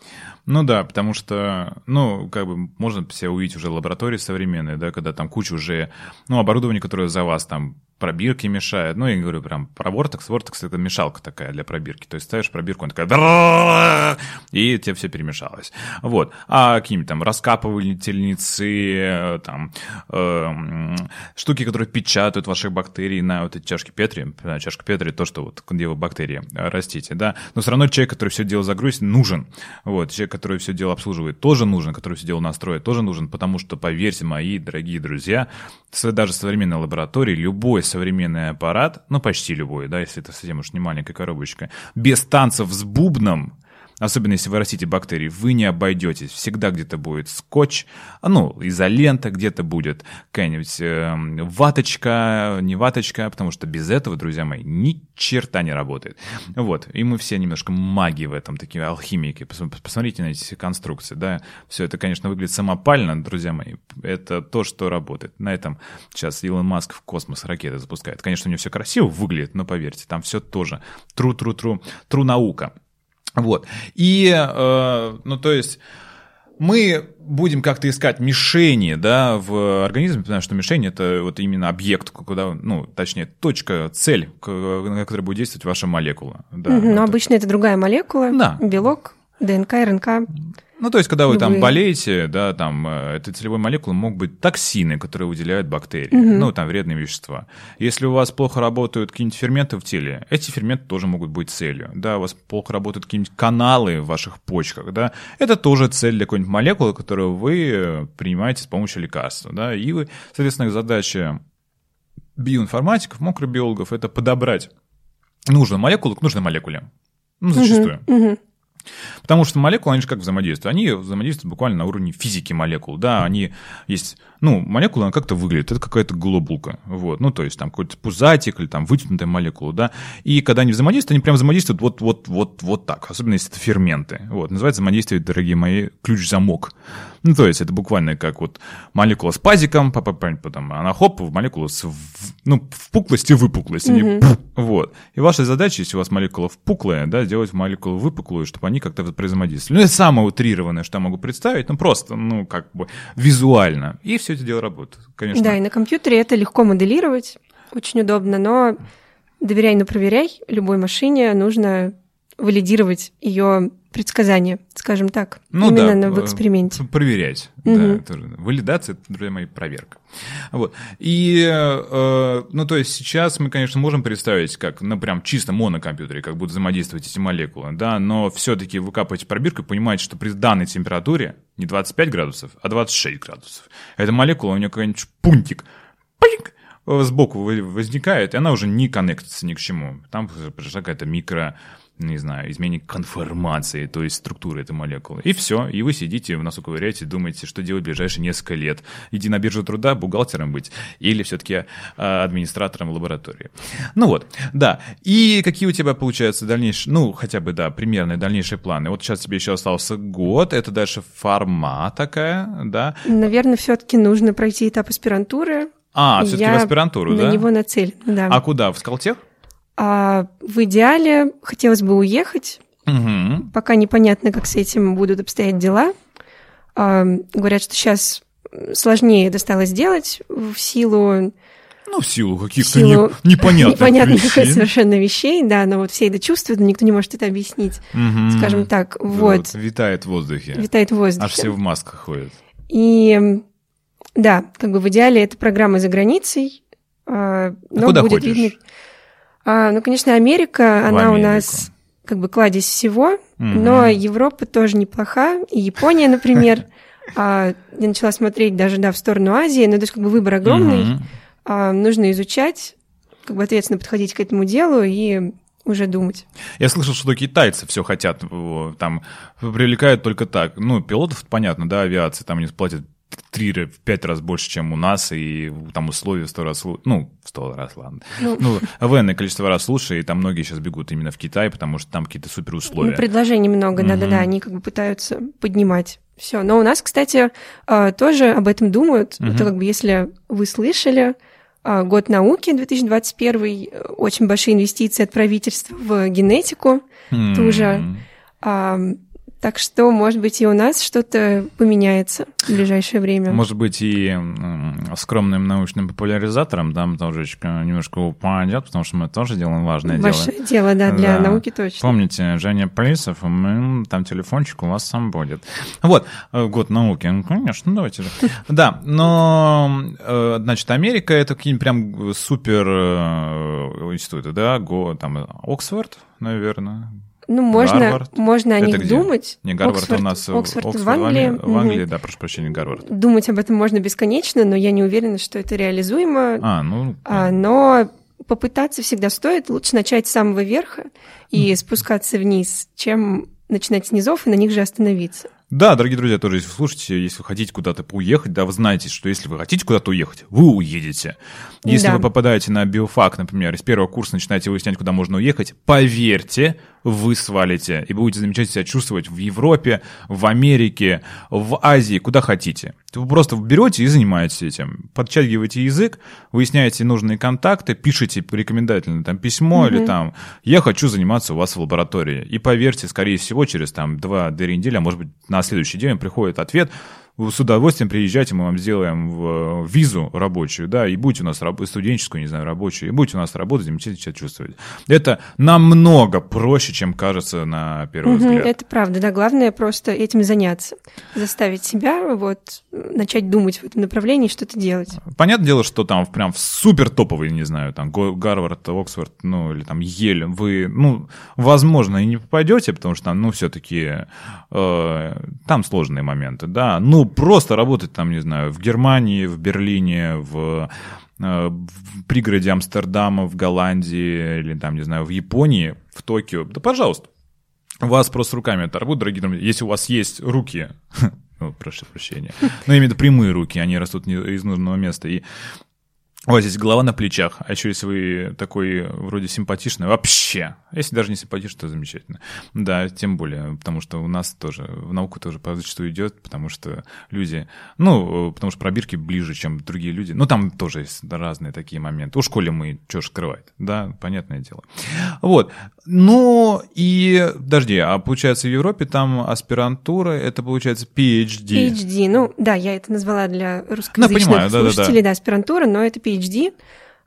Ну да, потому что, ну, как бы можно себе увидеть уже лаборатории современные, да, когда там куча уже, ну, оборудования, которое за вас там пробирки мешает. Ну, я говорю прям про Vortex. Vortex — это мешалка такая для пробирки. То есть ставишь пробирку, он такая... И тебе все перемешалось. Вот. А какие-нибудь там раскапывательницы, там, э, штуки, которые печатают ваших бактерий на вот эти чашки Петри. Чашка Петри — то, что вот, где вы бактерии растите, да. Но все равно человек, который все дело загрузит, нужен. Вот. Человек, который все дело обслуживает, тоже нужен. Который все дело настроит, тоже нужен. Потому что, поверьте, мои дорогие друзья, даже современной лаборатории любой современный аппарат, ну почти любой, да, если это совсем уж не маленькая коробочка, без танцев с бубном особенно если вы растите бактерии, вы не обойдетесь. Всегда где-то будет скотч, ну, изолента, где-то будет какая-нибудь э, ваточка, не ваточка, потому что без этого, друзья мои, ни черта не работает. Вот, и мы все немножко маги в этом, такие алхимики. Посмотрите на эти конструкции, да, все это, конечно, выглядит самопально, друзья мои, это то, что работает. На этом сейчас Илон Маск в космос ракеты запускает. Конечно, у него все красиво выглядит, но поверьте, там все тоже тру-тру-тру, тру наука. Вот. И, э, ну, то есть мы будем как-то искать мишени, да, в организме, потому что мишень это вот именно объект, куда, ну, точнее, точка, цель, на которой будет действовать ваша молекула. Да, угу, но обычно это другая молекула, да. белок, ДНК, РНК. Ну, то есть, когда вы там болеете, да, там, э, этой целевой молекулы могут быть токсины, которые выделяют бактерии, угу. ну, там, вредные вещества. Если у вас плохо работают какие-нибудь ферменты в теле, эти ферменты тоже могут быть целью. Да, у вас плохо работают какие-нибудь каналы в ваших почках, да, это тоже цель для какой-нибудь молекулы, которую вы принимаете с помощью лекарства, да, и вы, соответственно, задача биоинформатиков, микробиологов, это подобрать нужную молекулу к нужной молекуле. Ну, зачастую. Угу, угу. Потому что молекулы, они же как взаимодействуют? Они взаимодействуют буквально на уровне физики молекул. Да, они есть... Ну, молекула, она как-то выглядит, это какая-то глобулка. Вот, ну, то есть там какой-то пузатик или там вытянутая молекула, да. И когда они взаимодействуют, они прям взаимодействуют вот, вот, вот, вот так. Особенно если это ферменты. Вот, называется взаимодействие, дорогие мои, ключ-замок. Ну, то есть это буквально как вот молекула с пазиком, потом она хоп, в молекулу с, ну, впуклость и выпуклость. Они, mm-hmm. вот. И ваша задача, если у вас молекула впуклая, да, сделать молекулу выпуклую, чтобы они как-то взаимодействовали. Ну, это самое утрированное, что я могу представить, ну, просто, ну, как бы визуально. И все это дело работает, конечно. Да, и на компьютере это легко моделировать, очень удобно, но доверяй, но проверяй. Любой машине нужно валидировать ее предсказания, скажем так, ну, именно да, в эксперименте. Проверять, угу. да. Тоже. Валидация, это, друзья мои, проверка. Вот. И, э, ну, то есть сейчас мы, конечно, можем представить, как на прям чисто монокомпьютере, как будут взаимодействовать эти молекулы, да, но все-таки вы капаете пробирку и понимаете, что при данной температуре не 25 градусов, а 26 градусов. Эта молекула, у нее какой-нибудь пунктик, пинк, сбоку возникает, и она уже не коннектится ни к чему. Там пришла какая-то микро не знаю, изменение конформации, то есть структуры этой молекулы. И все, и вы сидите, в носу ковыряете, думаете, что делать в ближайшие несколько лет. Иди на биржу труда, бухгалтером быть, или все-таки э, администратором лаборатории. Ну вот, да. И какие у тебя, получаются, дальнейшие, ну, хотя бы, да, примерные дальнейшие планы? Вот сейчас тебе еще остался год, это дальше форма такая, да? Наверное, все-таки нужно пройти этап аспирантуры. А, все-таки в аспирантуру, на да? на него нацелен, да. А куда, в Скалтех? А в идеале хотелось бы уехать. Угу. Пока непонятно, как с этим будут обстоять дела. А, говорят, что сейчас сложнее это стало сделать в силу... Ну, в силу каких-то силу не, непонятных, непонятных вещей. совершенно вещей, да, но вот все это чувствуют, но никто не может это объяснить, угу. скажем так. Вот. вот. Витает в воздухе. Витает в воздухе. Аж все в масках ходят. И да, как бы в идеале это программа за границей. А, но а куда будет ходишь? видно а, ну, конечно, Америка, она Америку. у нас как бы кладезь всего, mm но Европа тоже неплоха, и Япония, например. а, я начала смотреть даже, да, в сторону Азии, но то есть как бы выбор огромный, а, нужно изучать, как бы ответственно подходить к этому делу и уже думать. Я слышал, что китайцы все хотят, там, привлекают только так. Ну, пилотов, понятно, да, авиации, там они платят три, в пять раз больше, чем у нас, и там условия в сто раз, ну, в сто раз, ладно. Ну, ну количество раз лучше, и там многие сейчас бегут именно в Китай, потому что там какие-то супер условия. Ну, предложений много, да-да-да, они как бы пытаются поднимать все. Но у нас, кстати, а, тоже об этом думают. Угу. Это как бы, если вы слышали, а, год науки 2021, очень большие инвестиции от правительства в генетику, mm. тоже Так что, может быть, и у нас что-то поменяется в ближайшее время. Может быть, и скромным научным популяризатором там тоже немножко упадет, потому что мы тоже делаем важное Большое дело. дело, да, для да. науки точно. Помните, Женя Плисов, мы, там телефончик у вас сам будет. Вот, э, год науки, ну, конечно, давайте же. Да, но, э, значит, Америка — это какие-нибудь прям супер э, институты, да, там, Оксфорд, наверное, ну, можно, Гарвард. можно о Это них где? думать. Не Гарвард Оксфорд, у нас Оксфорд, Оксфорд в Англии. В Англии, да, прошу прощения, Гарвард. Думать об этом можно бесконечно, но я не уверена, что это реализуемо. А, ну... А, но попытаться всегда стоит. Лучше начать с самого верха и спускаться вниз, чем начинать с низов и на них же остановиться. Да, дорогие друзья, тоже если вы слушаете, если вы хотите куда-то уехать, да, вы знаете, что если вы хотите куда-то уехать, вы уедете. Если да. вы попадаете на биофак, например, из первого курса начинаете выяснять, куда можно уехать, поверьте, вы свалите и будете замечательно себя чувствовать в Европе, в Америке, в Азии, куда хотите. Вы просто берете и занимаетесь этим. Подтягиваете язык, выясняете нужные контакты, пишите рекомендательное там письмо mm-hmm. или там «я хочу заниматься у вас в лаборатории». И поверьте, скорее всего, через там 2-3 недели, а может быть на следующий день приходит ответ – с удовольствием приезжайте, мы вам сделаем визу рабочую, да, и будете у нас раб, студенческую, не знаю, рабочую, и будете у нас работать, замечательно себя чувствовать. Это намного проще, чем кажется на первый угу, взгляд. Это правда, да, главное просто этим заняться, заставить себя вот начать думать в этом направлении, что-то делать. Понятное дело, что там прям в супер топовый, не знаю, там Гарвард, Оксфорд, ну или там Ель, вы, ну, возможно, и не попадете, потому что там, ну, все-таки э, там сложные моменты, да, ну, просто работать там, не знаю, в Германии, в Берлине, в э, в пригороде Амстердама, в Голландии или там, не знаю, в Японии, в Токио, да пожалуйста. Вас просто руками оторвут, дорогие друзья. Если у вас есть руки, прошу прощения, но ну, именно прямые руки, они растут из нужного места, и у вас здесь голова на плечах, а еще если вы такой вроде симпатичный, вообще. Если даже не симпатичный, то замечательно. Да, тем более, потому что у нас тоже, в науку тоже зачастую идет, потому что люди, ну, потому что пробирки ближе, чем другие люди. Ну, там тоже есть разные такие моменты. У школе мы, что ж скрывать, да, понятное дело. Вот. Ну, и, подожди, а получается в Европе там аспирантура, это получается PhD. PhD, ну, да, я это назвала для русскоязычных ну, понимаю, слушателей, да, да, да. да, аспирантура, но это PhD PhD,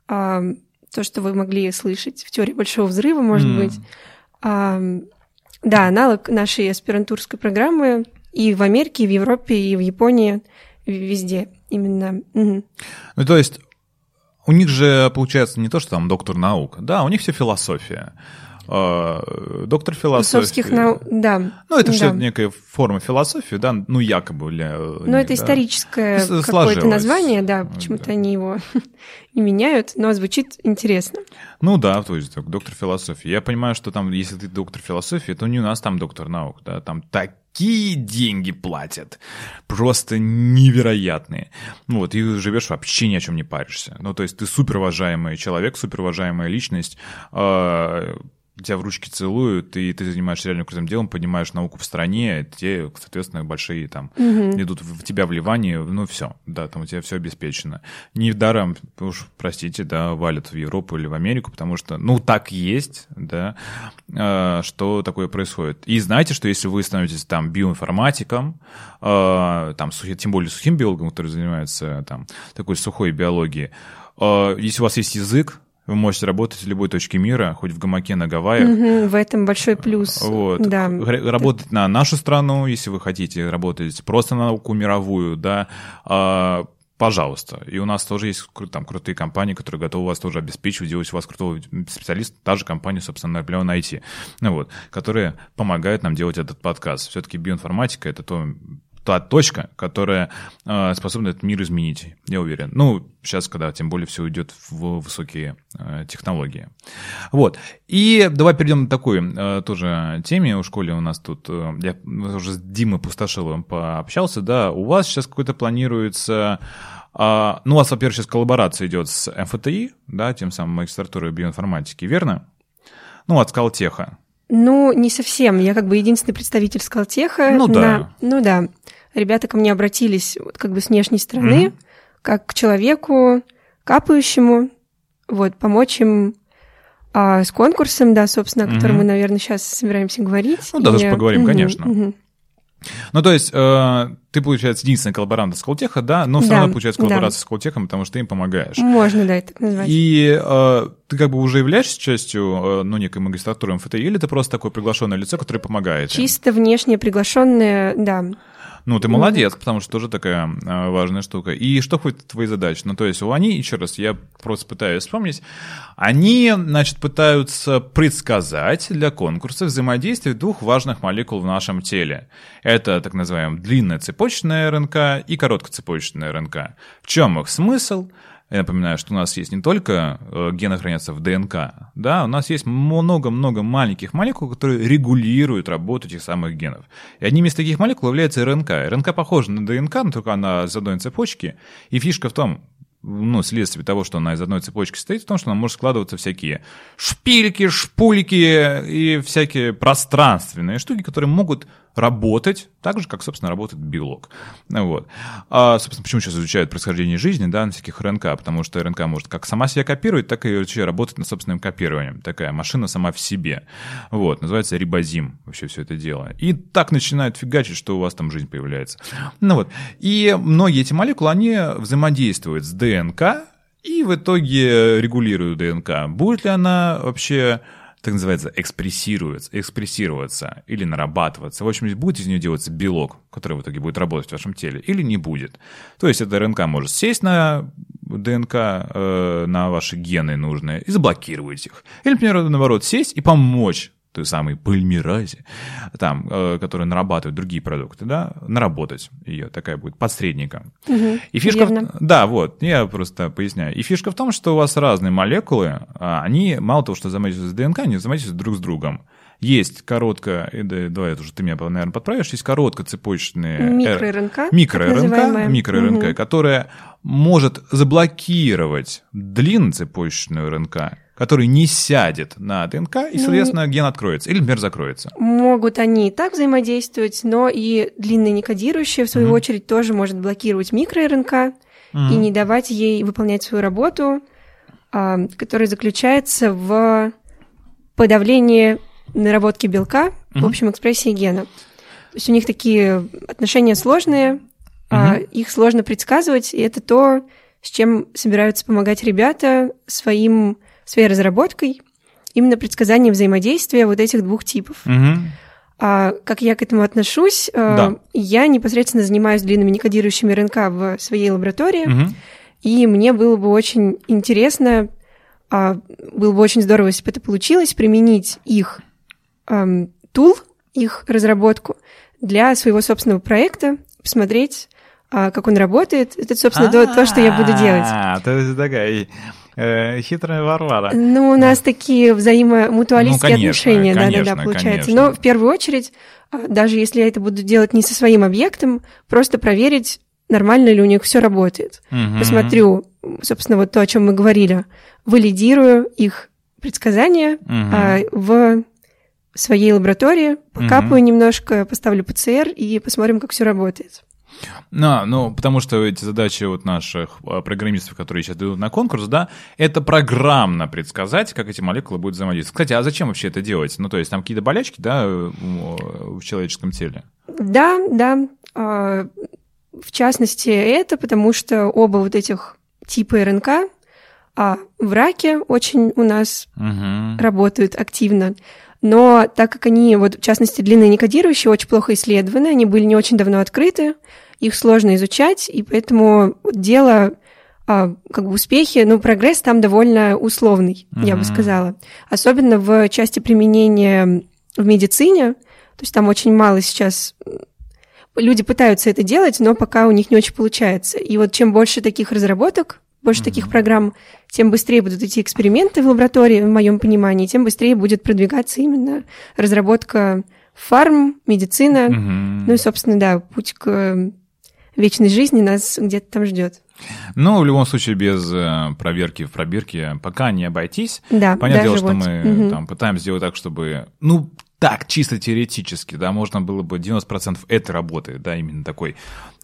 то, что вы могли слышать в теории большого взрыва, может mm. быть. Да, аналог нашей аспирантурской программы и в Америке, и в Европе, и в Японии, везде именно. Угу. Ну, то есть у них же получается не то, что там доктор наук, да, у них все философия. А, доктор философии. наук, да. Ну, это да. что-то некая форма философии, да, ну, якобы для... Ну, это да. историческое какое-то название, да, почему-то да. они его не меняют, но звучит интересно. Ну да, то есть доктор философии. Я понимаю, что там, если ты доктор философии, то не у нас там доктор наук, да, там такие деньги платят, просто невероятные. Ну вот, и живешь вообще ни о чем не паришься. Ну, то есть ты суперуважаемый человек, суперуважаемая личность, э, тебя в ручки целуют, и ты занимаешься реально крутым делом, поднимаешь науку в стране, те, соответственно, большие там угу. идут в тебя вливание, ну все, да, там у тебя все обеспечено. Не даром, уж простите, да, валят в Европу или в Америку, потому что, ну, так есть, да, э, что такое происходит. И знаете, что если вы становитесь там биоинформатиком, э, там, тем более сухим биологом, который занимается там такой сухой биологией, э, если у вас есть язык, вы можете работать в любой точке мира, хоть в гамаке на Гавайях. Угу, в этом большой плюс. Вот. Да. Работать на нашу страну, если вы хотите работать просто на науку мировую, да, а, пожалуйста. И у нас тоже есть там крутые компании, которые готовы вас тоже обеспечивать, делать у вас крутого специалиста, та же компания, собственно, Наполеон IT, ну вот, которые помогают нам делать этот подкаст. Все-таки биоинформатика — это то та точка, которая э, способна этот мир изменить, я уверен. Ну, сейчас, когда тем более все идет в высокие э, технологии. Вот. И давай перейдем к такой э, тоже теме. В школе у нас тут, э, я уже с Димой Пустошиловым пообщался, да, у вас сейчас какой-то планируется а, ну, у вас, во-первых, сейчас коллаборация идет с МФТИ, да, тем самым магистратурой биоинформатики, верно? Ну, от Скалтеха. Ну, не совсем. Я как бы единственный представитель Скалтеха. Ну да. На... Ну да. Ребята ко мне обратились вот как бы с внешней стороны, mm-hmm. как к человеку, капающему, вот, помочь им а, с конкурсом, да, собственно, о котором mm-hmm. мы, наверное, сейчас собираемся говорить. Ну да, даже поговорим, mm-hmm. конечно. Mm-hmm. Ну, то есть, э, ты, получается, единственный коллаборант с Колтеха, да, но все Да, равно получается да. коллаборация с Колтехом, потому что ты им помогаешь. Можно, да, это назвать. И э, ты как бы уже являешься частью, э, ну, некой магистратуры МФТИ, или ты просто такое приглашенное лицо, которое помогает? им? Чисто внешне приглашенные, да. Ну, ты молодец, потому что тоже такая э, важная штука. И что в твои задачи? Ну, то есть, у они, еще раз, я просто пытаюсь вспомнить, они, значит, пытаются предсказать для конкурса взаимодействие двух важных молекул в нашем теле. Это так называемая длинная цепочная РНК и короткоцепочная РНК. В чем их смысл? Я напоминаю, что у нас есть не только э, гены хранятся в ДНК, да, у нас есть много-много маленьких молекул, которые регулируют работу этих самых генов. И одним из таких молекул является РНК. РНК похожа на ДНК, но только она из одной цепочки. И фишка в том, ну, следствие того, что она из одной цепочки состоит, в том, что она может складываться всякие шпильки, шпульки и всякие пространственные штуки, которые могут работать так же, как, собственно, работает белок. Ну Вот. А, собственно, почему сейчас изучают происхождение жизни, да, на всяких РНК, потому что РНК может как сама себя копировать, так и вообще работать над собственным копированием. Такая машина сама в себе. Вот. Называется рибозим вообще все это дело. И так начинают фигачить, что у вас там жизнь появляется. Ну вот. И многие эти молекулы, они взаимодействуют с ДНК, и в итоге регулируют ДНК. Будет ли она вообще так называется, экспрессируется, экспрессироваться или нарабатываться. В общем, будет из нее делаться белок, который в итоге будет работать в вашем теле, или не будет. То есть эта РНК может сесть на ДНК, э, на ваши гены нужные и заблокировать их. Или, например, наоборот, сесть и помочь той самой полимеразе, там, э, которая нарабатывает другие продукты, да, наработать ее, такая будет подсредником. Мгм, И фишка, в- верно. да, вот, я просто поясняю. И фишка в том, что у вас разные молекулы, а, они мало того, что взаимодействуют с ДНК, они взаимодействуют друг с другом. Есть коротко, э, да, давай уже ты меня, наверное, подправишь, есть короткоцепочные... э, Микро-РНК, Микро-РНК, микро-РНК, Мгм. которая может заблокировать длинноцепочечную РНК, который не сядет на ДНК, и, Ну, соответственно, ген откроется, или, например, закроется. Могут они и так взаимодействовать, но и длинные некодирующие, в свою Мгм. очередь, тоже может блокировать микро-РНК и не давать ей выполнять свою работу, а, которая заключается в подавлении наработки белка в Мгм. общем экспрессии гена. То есть у них такие отношения сложные, Мгм. их сложно предсказывать, и это то, с чем собираются помогать ребята своим, своей разработкой, именно предсказание взаимодействия вот этих двух типов. Мгм. А как я к этому отношусь? э, Да. Я непосредственно занимаюсь длинными некодирующими РНК в своей лаборатории, Мгм. и мне было бы очень интересно, а, было бы очень здорово, если бы это получилось, применить их эм, тул, их разработку для своего собственного проекта, посмотреть, а, как он работает. Это, собственно, то, то, что я буду делать. А, то есть такая э, хитрая Варвара. Ну, у нас такие взаимомутуалистские Ну, конечно, отношения, да-да-да, получается. конечно. Но в первую очередь, а, даже если я это буду делать не со своим объектом, просто проверить, нормально ли у них все работает. Мгм. Посмотрю, собственно, вот то, о чем мы говорили, валидирую их предсказания Мгм. а, в своей лаборатории, покапаю немножко, поставлю ПЦР и посмотрим, как все работает. Ну, ну, потому что эти задачи вот наших а, программистов, которые сейчас идут на конкурс, да, это программно предсказать, как эти молекулы будут взаимодействовать. Кстати, а зачем вообще это делать? Ну, то есть там какие-то болячки, да, в человеческом теле? Да, да. а, В частности, это потому что оба вот этих типа РНК а, в раке очень у нас Мгм. работают активно. Но так как они, вот в частности, длинные некодирующие, очень плохо исследованы, они были не очень давно открыты, их сложно изучать, и поэтому дело, а, как бы успехи, ну, прогресс там довольно условный, я бы сказала. Особенно в части применения в медицине, то есть там очень мало сейчас люди пытаются это делать, но пока у них не очень получается. И вот чем больше таких разработок, больше таких программ, тем быстрее будут идти эксперименты в лаборатории, в моем понимании, тем быстрее будет продвигаться именно разработка фарм, медицина. Мгм. Ну и, собственно, да, путь к вечной жизни нас где-то там ждет. Ну, в любом случае, без э, проверки в пробирке пока не обойтись. Да, Понятное дело, даже что вот. мы Мгм. там пытаемся сделать так, чтобы, ну, так чисто теоретически, да, можно было бы 90% этой работы, да, именно такой,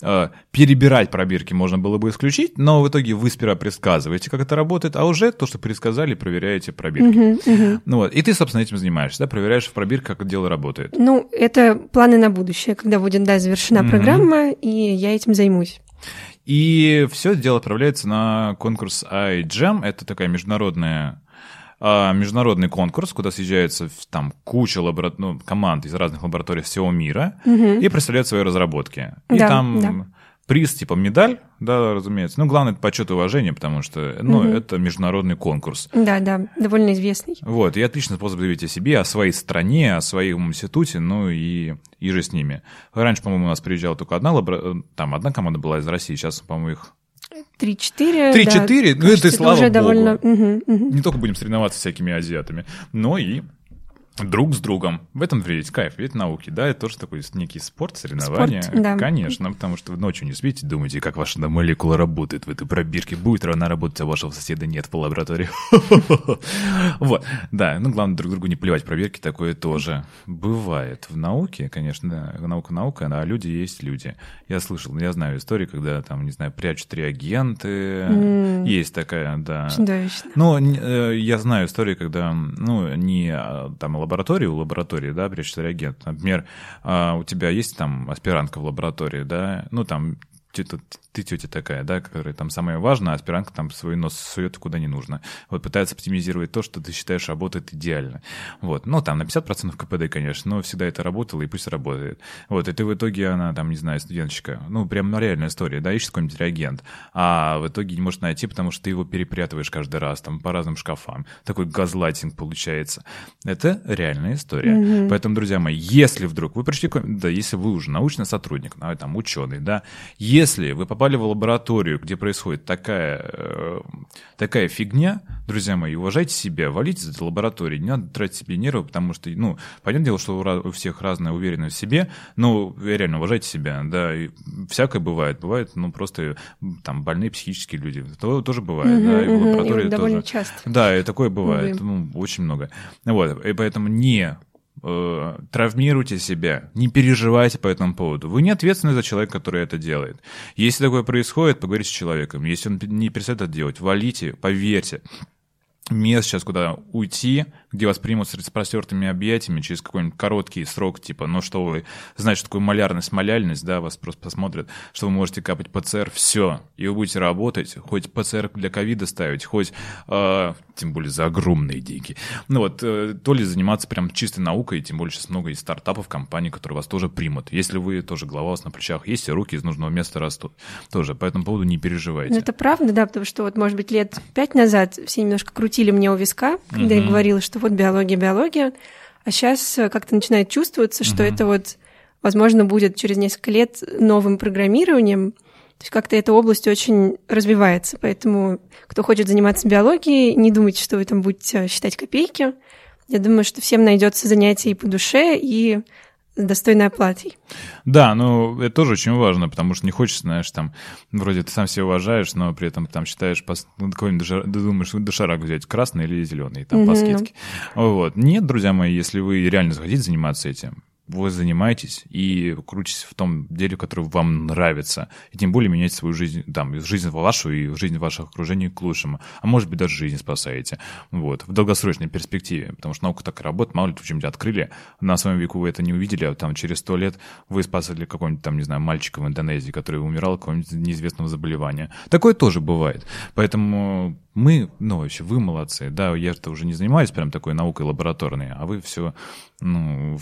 э, перебирать пробирки можно было бы исключить, но в итоге вы сперва предсказываете, как это работает, а уже то, что предсказали, проверяете пробирки. Uh-huh, uh-huh. Ну вот, и ты, собственно, этим занимаешься, да, проверяешь в пробирках, как дело работает. Ну, это планы на будущее, когда будет, да, завершена uh-huh. программа, и я этим займусь. И все дело отправляется на конкурс iGEM, это такая международная международный конкурс, куда съезжается там куча лабора... ну, команд из разных лабораторий всего мира угу. и представляют свои разработки. И да, там да. приз типа медаль, да, разумеется. Ну, главное, это почет и уважение, потому что, ну, угу. это международный конкурс. Да, да, довольно известный. Вот, и отличный способ заявить о себе, о своей стране, о своем институте, ну и, и же с ними. Раньше, по-моему, у нас приезжала только одна лабора... там одна команда была из России, сейчас, по-моему, их 3-4. 3-4? Да, ну, это слава уже богу. Довольно... Угу, угу. Не только будем соревноваться с всякими азиатами, но и друг с другом. В этом ведь кайф, ведь науки, да, это тоже такой некий спорт, соревнование. Спорт, да. Конечно, потому что вы ночью не спите, думаете, как ваша молекула работает в этой пробирке. Будет ли она работать, а вашего соседа нет в лаборатории. Вот, да, ну, главное друг другу не плевать, пробирки такое тоже бывает. В науке, конечно, наука наука, а люди есть люди. Я слышал, я знаю истории, когда там, не знаю, прячут реагенты, есть такая, да. Чудовищно. Но э, я знаю истории, когда, ну, не а, там лаборатории, у лаборатории, да, прячется реагент. Например, а, у тебя есть там аспирантка в лаборатории, да, ну там ты, тетя такая, да, которая там самое важное, а аспирантка там свой нос сует куда не нужно. Вот пытается оптимизировать то, что ты считаешь работает идеально. Вот. Ну, там на 50% КПД, конечно, но всегда это работало, и пусть работает. Вот, и ты в итоге, она там, не знаю, студенточка, ну, прям реальная история, да, ищет какой-нибудь реагент, а в итоге не может найти, потому что ты его перепрятываешь каждый раз, там, по разным шкафам. Такой газлайтинг получается. Это реальная история. Mm-hmm. Поэтому, друзья мои, если вдруг вы пришли, да, если вы уже научный сотрудник, ну, там, ученый, да, если вы попали в лабораторию, где происходит такая, э, такая фигня, друзья мои, уважайте себя, валите из этой лаборатории, не надо тратить себе нервы, потому что, ну, понятное дело, что у всех разная уверенность в себе, но реально уважайте себя, да, и всякое бывает, бывает, ну, просто там больные психические люди, то тоже бывает, угу, да, и в лаборатории и довольно тоже. часто. Да, и такое бывает, Увы. ну, очень много. Вот, и поэтому не э, травмируйте себя, не переживайте по этому поводу. Вы не ответственны за человека, который это делает. Если такое происходит, поговорите с человеком. Если он не перестает это делать, валите, поверьте мест сейчас, куда уйти, где вас примут с распростертыми объятиями через какой-нибудь короткий срок, типа, ну что вы знаете, что такое малярность, маляльность, да, вас просто посмотрят, что вы можете капать ПЦР, все, и вы будете работать, хоть ПЦР для ковида ставить, хоть, э, тем более за огромные деньги, ну вот, э, то ли заниматься прям чистой наукой, тем более сейчас много есть стартапов, компаний, которые вас тоже примут, если вы тоже голова у вас на плечах есть, и руки из нужного места растут, тоже, по этому поводу не переживайте. Ну, это правда, да, потому что вот, может быть, лет пять назад все немножко крутили мне у виска, когда mm-hmm. я говорила, что вот биология, биология, а сейчас э, как-то начинает чувствоваться, что mm-hmm. это вот, возможно, будет через несколько лет новым программированием. То есть как-то эта область очень развивается, поэтому кто хочет заниматься биологией, не думайте, что вы там будете считать копейки. Я думаю, что всем найдется занятие и по душе, и достойной оплатой. Да, ну это тоже очень важно, потому что не хочется, знаешь, там, вроде ты сам себя уважаешь, но при этом там считаешь, ну, какой-нибудь дошар... ты думаешь, дошарак взять, красный или зеленый, там, mm-hmm. по скидке. Вот. Нет, друзья мои, если вы реально захотите заниматься этим, вы занимаетесь и крутитесь в том деле, которое вам нравится. И тем более меняете свою жизнь, там, жизнь вашу и жизнь вашего окружения к лучшему. А может быть, даже жизнь спасаете. Вот, в долгосрочной перспективе. Потому что наука так и работает. Мало ли, вы чем-нибудь открыли. На своем веку вы это не увидели, а там через сто лет вы спасали какого-нибудь там, не знаю, мальчика в Индонезии, который умирал от какого-нибудь неизвестного заболевания. Такое тоже бывает. Поэтому мы, ну, вообще, вы молодцы. Да, я-то уже не занимаюсь прям такой наукой лабораторной, а вы все, ну,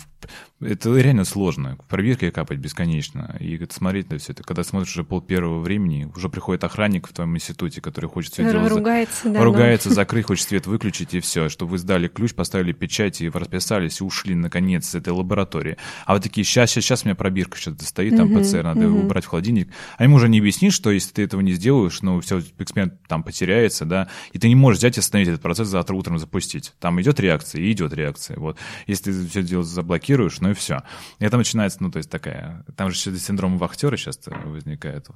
это реально сложно. Проверки капать бесконечно. И смотреть на все это, когда смотришь уже пол первого времени, уже приходит охранник в твоем институте, который хочет все делать. Ругается, да. Ругается, но... закрыть, хочет свет выключить, и все. Чтобы вы сдали ключ, поставили печать, и расписались, и ушли, наконец, с этой лаборатории. А вот такие, сейчас, сейчас, сейчас у меня пробирка что-то стоит, там ПЦР, надо его убрать в холодильник. А ему уже не объяснишь, что если ты этого не сделаешь, ну, все, эксперимент там потеряется, да, и ты не можешь взять и остановить этот процесс завтра утром запустить. Там идет реакция, и идет реакция. Вот. Если ты все дело заблокируешь, ну и все. И это начинается, ну, то есть такая... Там же синдром вахтера сейчас возникает.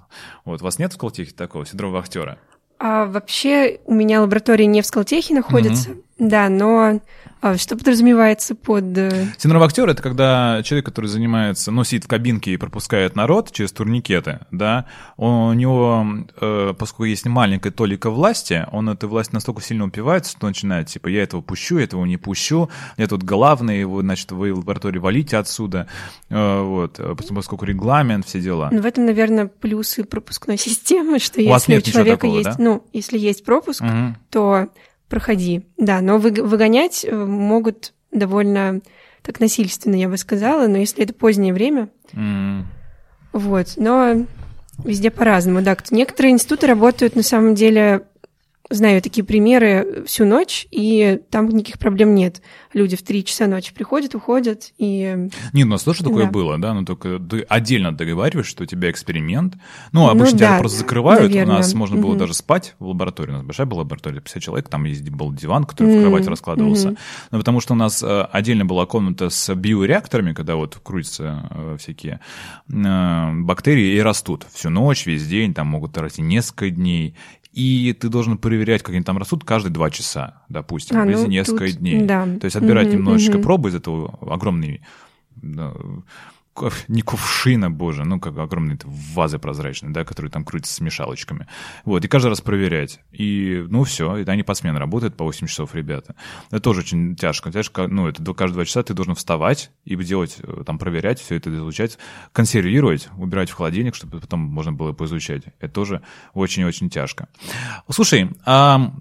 Вот. У вас нет в Колтехе такого синдрома вахтера? А вообще у меня лаборатория не в Скалтехе находится, угу. Да, но а что подразумевается под... Э, Синдром актера — это когда человек, который занимается, ну, сидит в кабинке и пропускает народ через турникеты, да, у него, э, поскольку есть маленькая толика власти, он этой власти настолько сильно упивается, что начинает, типа, я этого пущу, я этого не пущу, я тут главный, его, значит, вы в лаборатории валите отсюда, э, вот, поскольку регламент, все дела. Ну, в этом, наверное, плюсы пропускной системы, что у если у человека такого, есть, да? ну, если есть пропуск, угу. то проходи. Да, но выгонять э, могут довольно так насильственно, я бы сказала, но если это позднее время. Mm. Вот, но везде по-разному, да. Некоторые институты работают на самом деле знаю такие примеры всю ночь, и там никаких проблем нет. Люди в 3 часа ночи приходят, уходят, и... Нет, у нас тоже такое да. было, да, но только ты отдельно договариваешь, что у тебя эксперимент. Ну, обычно ну, тебя да, просто закрывают, наверное. у нас можно было угу. даже спать в лаборатории, у нас большая была лаборатория, 50 человек, там есть был диван, который в кровати раскладывался. Угу. Ну, потому что у нас э, отдельно была комната с биореакторами, когда вот крутятся э, всякие э, бактерии и растут всю ночь, весь день, там могут расти несколько дней, и ты должен проверять, как они там растут, каждые два часа, допустим, а, ну, несколько тут, дней. Да. То есть отбирать угу, немножечко угу. пробы из этого огромный не кувшина, боже, ну, как огромные вазы прозрачные, да, которые там крутятся с мешалочками. Вот, и каждый раз проверять. И, ну, все, и они по смене работают по 8 часов, ребята. Это тоже очень тяжко. Тяжко, ну, это каждые два часа ты должен вставать и делать, э, там, проверять все это, изучать, консервировать, убирать в холодильник, чтобы потом можно было поизучать. Это тоже очень-очень тяжко. Слушай, а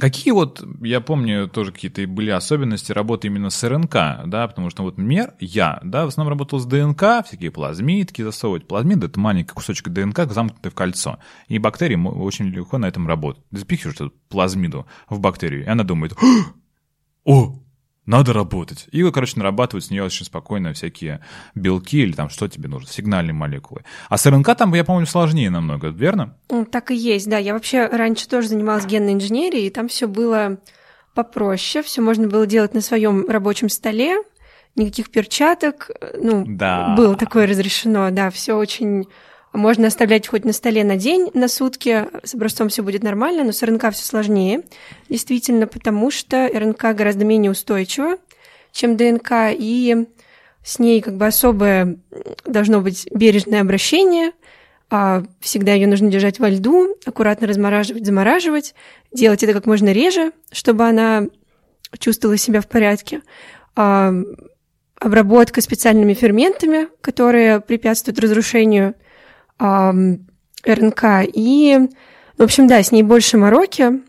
Какие вот, я помню, тоже какие-то были особенности работы именно с РНК, да, потому что вот мер, я, да, в основном работал с ДНК, всякие плазмидки засовывать. Плазмид — это маленький кусочек ДНК, замкнутый в кольцо. И бактерии очень легко на этом работают. Запихиваешь эту плазмиду в бактерию, и она думает, о, надо работать. И, короче, нарабатывают с нее очень спокойно всякие белки или там что тебе нужно, сигнальные молекулы. А с РНК там, я помню, сложнее намного, верно? Так и есть, да. Я вообще раньше тоже занималась генной инженерией, и там все было попроще, все можно было делать на своем рабочем столе, никаких перчаток, ну, да. было такое разрешено, да, все очень можно оставлять хоть на столе на день, на сутки, с образцом все будет нормально, но с РНК все сложнее, действительно, потому что РНК гораздо менее устойчива, чем ДНК, и с ней как бы особое должно быть бережное обращение, а всегда ее нужно держать во льду, аккуратно размораживать, замораживать, делать это как можно реже, чтобы она чувствовала себя в порядке. А, обработка специальными ферментами, которые препятствуют разрушению – РНК. И, в общем, да, с ней больше мороки.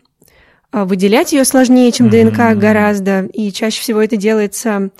А, выделять ее сложнее, чем ДНК mm-hmm. гораздо. И чаще всего это делается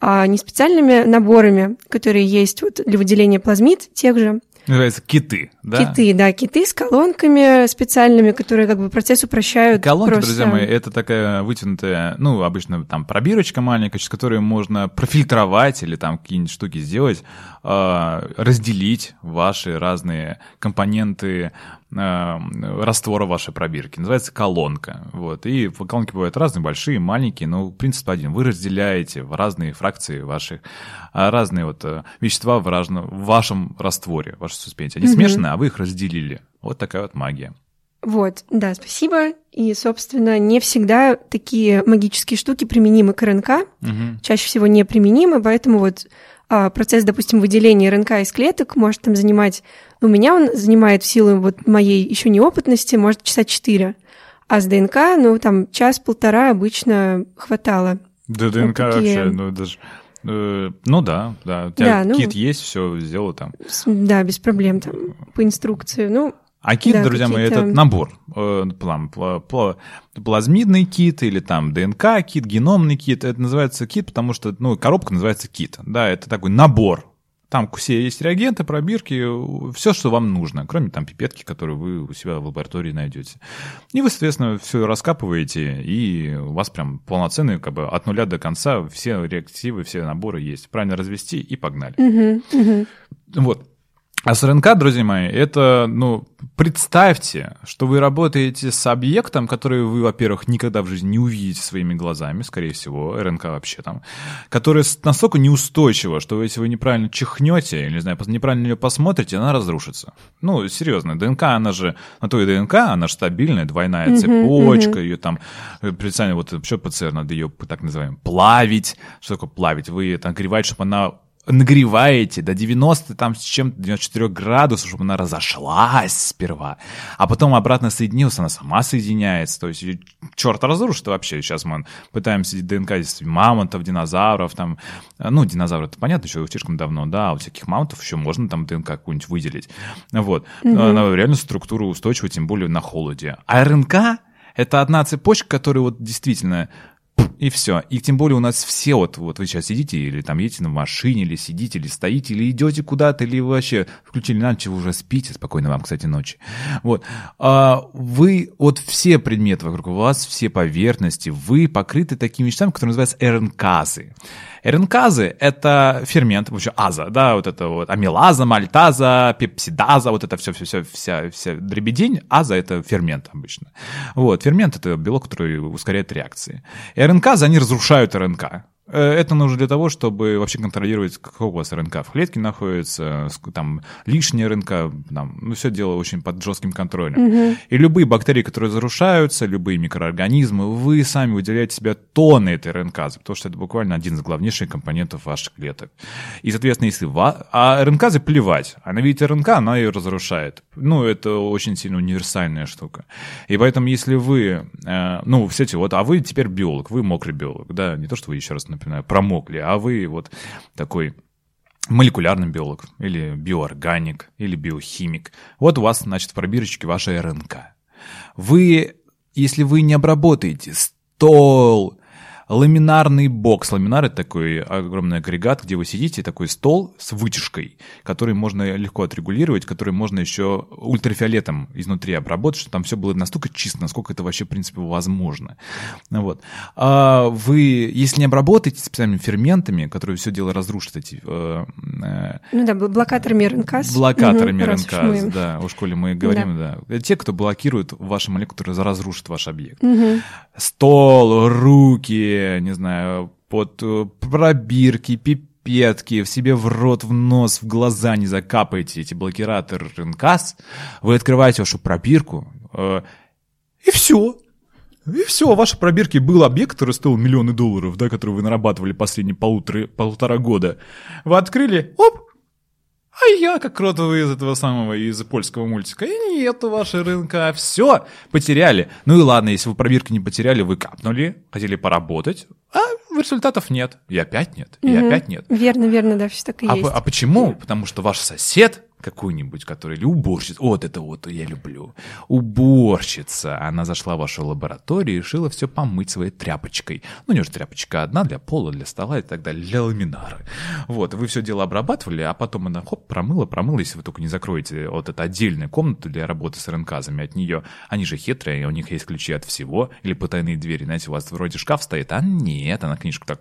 а, не специальными наборами, которые есть вот для выделения плазмид тех же, Называется киты, да? Киты, да, киты с колонками специальными, которые как бы процесс упрощают. Колонки, просто... друзья мои, это такая вытянутая, ну, обычно там пробирочка маленькая, через которую можно профильтровать или там какие-нибудь штуки сделать, а, разделить ваши разные компоненты раствора вашей пробирки. Называется колонка. Вот. И колонки бывают разные, большие, маленькие, но принцип один. Вы разделяете в разные фракции ваших, а, разные вот э, вещества в, разно, в вашем растворе, в вашей суспензии. Они угу. смешаны, а вы их разделили. Вот такая вот магия. Вот, да, спасибо. И, собственно, не всегда такие магические штуки применимы к РНК. Угу. Чаще всего не применимы, поэтому вот процесс, допустим, выделения РНК из клеток может там занимать... У меня он занимает в силу вот моей еще неопытности, может, часа четыре. А с ДНК, ну, там, час-полтора обычно хватало. Да, ДНК вот такие... вообще, ну, даже... Э, ну да, да. У тебя да, ну, кит есть, все сделал там. Да, без проблем там по инструкции. Ну, а кит, да, друзья мои, это набор. Э, там, плазмидный кит или там ДНК-кит, геномный кит. Это называется кит, потому что ну, коробка называется кит. Да, это такой набор. Там все есть реагенты, пробирки, все, что вам нужно, кроме там пипетки, которую вы у себя в лаборатории найдете. И вы, соответственно, все раскапываете, и у вас прям полноценные, как бы от нуля до конца все реактивы, все наборы есть. Правильно развести и погнали. Угу, угу. Вот. А с РНК, друзья мои, это, ну, представьте, что вы работаете с объектом, который вы, во-первых, никогда в жизни не увидите своими глазами, скорее всего, РНК вообще там, которая настолько неустойчива, что если вы неправильно чихнете, или, не знаю, неправильно ее посмотрите, она разрушится. Ну, серьезно, ДНК, она же, на то и ДНК, она же стабильная, двойная цепочка, ее там, представьте, вот что ПЦР, надо ее, так называем, плавить. Что такое плавить? Вы там нагреваете, чтобы она нагреваете до 90 там с чем-то 94 градусов, чтобы она разошлась сперва, а потом обратно соединилась, она сама соединяется, то есть черт разрушит вообще. Сейчас мы пытаемся ДНК из мамонтов, динозавров, там, ну, динозавры, это понятно, еще слишком давно, да, а у всяких мамонтов еще можно там ДНК какую-нибудь выделить, вот. Угу. Она реально структура устойчива, тем более на холоде. А РНК это одна цепочка, которая вот действительно и все. И тем более у нас все, вот, вот вы сейчас сидите, или там едете на машине, или сидите, или стоите, или идете куда-то, или вы вообще включили на ночь, вы уже спите, спокойно вам, кстати, ночи. Вот. А вы, вот все предметы вокруг вас, все поверхности, вы покрыты такими вещами, которые называются РНКазы. РНКазы — это фермент, вообще аза, да, вот это вот амилаза, мальтаза, пепсидаза, вот это все-все-все, вся, вся дребедень. Аза — это фермент обычно. Вот, фермент — это белок, который ускоряет реакции. РНКазы, они разрушают РНК. Э, это нужно для того, чтобы вообще контролировать, какой у вас РНК в клетке находится, там лишняя РНК, там, ну, все дело очень под жестким контролем. Угу. И любые бактерии, которые разрушаются, любые микроорганизмы, вы сами выделяете себя тонны этой РНК, потому что это буквально один из главнейших компонентов ваших клеток. И, соответственно, если ва... а РНК плевать, она видит РНК, она ее разрушает. Ну, это очень сильно универсальная штука. И поэтому, если вы, э, ну, все эти вот, а вы теперь биолог, вы мокрый биолог, да, не то, что вы еще раз например, промокли, а вы вот такой молекулярный биолог, или биоорганик, или биохимик. Вот у вас, значит, в пробирочке ваша РНК. Вы, если вы не обработаете стол, ламинарный бокс. Ламинар — это такой огромный агрегат, где вы сидите, такой стол с вытяжкой, который можно легко отрегулировать, который можно еще ультрафиолетом изнутри обработать, чтобы там все было настолько чисто, насколько это вообще, в принципе, возможно. Вот. А вы, если не обработаете специальными ферментами, которые все дело разрушат, эти... Э, э, ну да, блокаторами РНК. Блокаторами угу, РНК, мы... да, о школе мы говорим, да. да. Те, кто блокирует ваши молекулы, разрушат ваш объект. Угу. Стол, руки, не знаю, под э, пробирки, пипетки, в себе в рот, в нос, в глаза не закапаете эти блокираторы РНКС, вы открываете вашу пробирку, э, и все. И все, в вашей пробирке был объект, который стоил миллионы долларов, да, который вы нарабатывали последние полутора, полтора года. Вы открыли, оп, а я, как ротовый из этого самого, из польского мультика, и нету вашей рынка, все, потеряли. Ну и ладно, если вы пробирки не потеряли, вы капнули, хотели поработать, а результатов нет. И опять нет, и угу. опять нет. Верно, верно, да, все так и а, есть. А почему? Потому что ваш сосед какую-нибудь, которая, или уборщица, вот это вот я люблю, уборщица, она зашла в вашу лабораторию и решила все помыть своей тряпочкой. Ну, у нее же тряпочка одна для пола, для стола и так далее, для ламинара. Вот, вы все дело обрабатывали, а потом она, хоп, промыла, промыла, если вы только не закроете вот эту отдельную комнату для работы с РНКазами от нее. Они же хитрые, у них есть ключи от всего, или потайные двери, знаете, у вас вроде шкаф стоит, а нет, она книжку так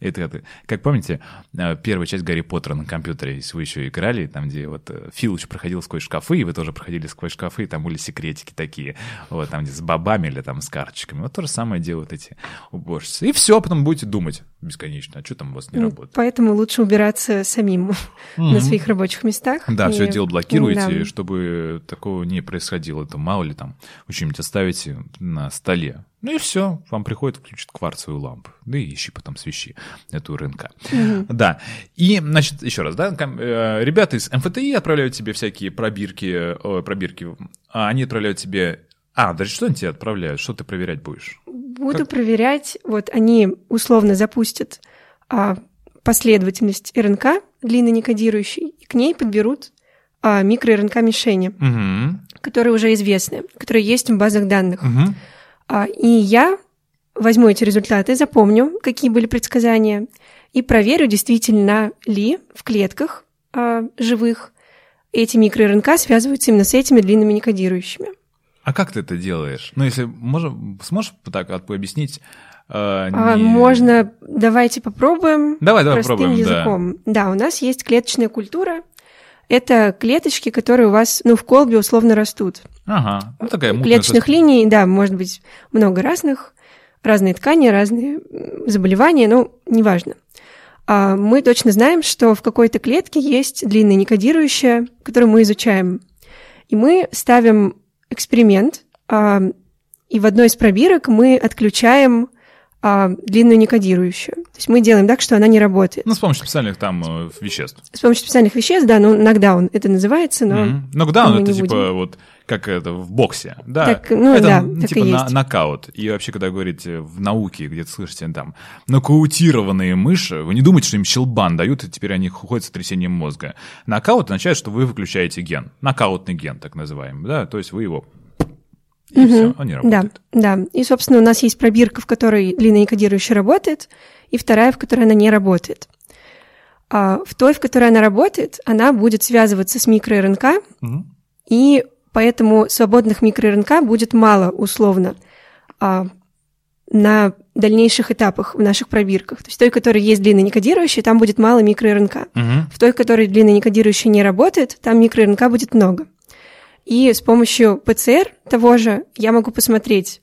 это, как помните, э, первая часть Гарри Поттера на компьютере, если вы еще играли, там, где вот э, Филч проходил сквозь шкафы, и вы тоже проходили сквозь шкафы, и там были секретики такие, вот, там, где с бобами или там с карточками. Вот то же самое делают эти уборщицы. И все, потом будете думать бесконечно, а что там у вас не ну, работает. Поэтому лучше убираться самим mm-hmm. на своих рабочих местах. Да, и... все дело блокируйте, да. чтобы такого не происходило. Это мало ли там что-нибудь оставите на столе. Ну и все, вам приходит, включит кварцевую лампу. Да и ищи потом свищи эту РНК. Угу. Да. И, значит, еще раз, да, э, ребята из МФТИ отправляют тебе всякие пробирки, о, пробирки, а они отправляют тебе... А, даже что они тебе отправляют? Что ты проверять будешь? Буду как? проверять, вот они условно запустят а, последовательность РНК, длинно некодирующей, и к ней подберут а, микро-РНК мишени, угу. которые уже известны, которые есть в базах данных. Угу. А, и я возьму эти результаты, запомню, какие были предсказания, и проверю, действительно ли в клетках а, живых эти микро-РНК связываются именно с этими длинными некодирующими. А как ты это делаешь? Ну, если можем, сможешь так объяснить? Э, не... Можно, давайте попробуем. Давай, давай простым попробуем. языком. Да. да, у нас есть клеточная культура. Это клеточки, которые у вас, ну, в колбе условно растут. Ага, ну такая мутная Клеточных сос- линий, да, может быть много разных, разные ткани, разные заболевания, но неважно. А мы точно знаем, что в какой-то клетке есть длинная некодирующая, которую мы изучаем. И мы ставим эксперимент, а, и в одной из пробирок мы отключаем а, длинную некодирующую. То есть мы делаем так, что она не работает. Ну, с помощью специальных там э, веществ. С помощью специальных веществ, да, ну, нокдаун это называется, но... Мгм. Нокдаун это типа будем. вот как это в боксе, да? Так, ну это да, м, так типа и на- есть. нокаут. И вообще, когда говорите в науке, где-то слышите там нокаутированные мыши, вы не думайте, что им щелбан дают, и теперь они ходят с сотрясением мозга. Нокаут означает, что вы выключаете ген. Нокаутный ген, так называемый, да? То есть вы его... И все, он не Да, да. И, собственно, у нас есть пробирка, в которой длинная некодирующая работает, и вторая, в которой она не работает. А в той, в которой она работает, она будет связываться с микро-РНК, Мгм. и поэтому свободных микро-РНК будет мало, условно, а, на дальнейших этапах в наших пробирках. То есть в той, которой есть длинная некодирующая, там будет мало микро-РНК. Мгм. В той, которой длинная некодирующая не работает, там микро-РНК будет много. И с помощью ПЦР того же я могу посмотреть,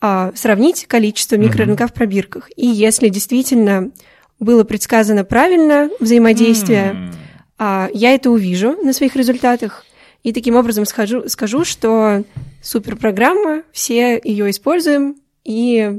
а, сравнить количество микро-РНК в пробирках. И если действительно было предсказано правильно взаимодействие, а, я это увижу на своих результатах. И таким образом скажу, скажу, что суперпрограмма, все ее используем и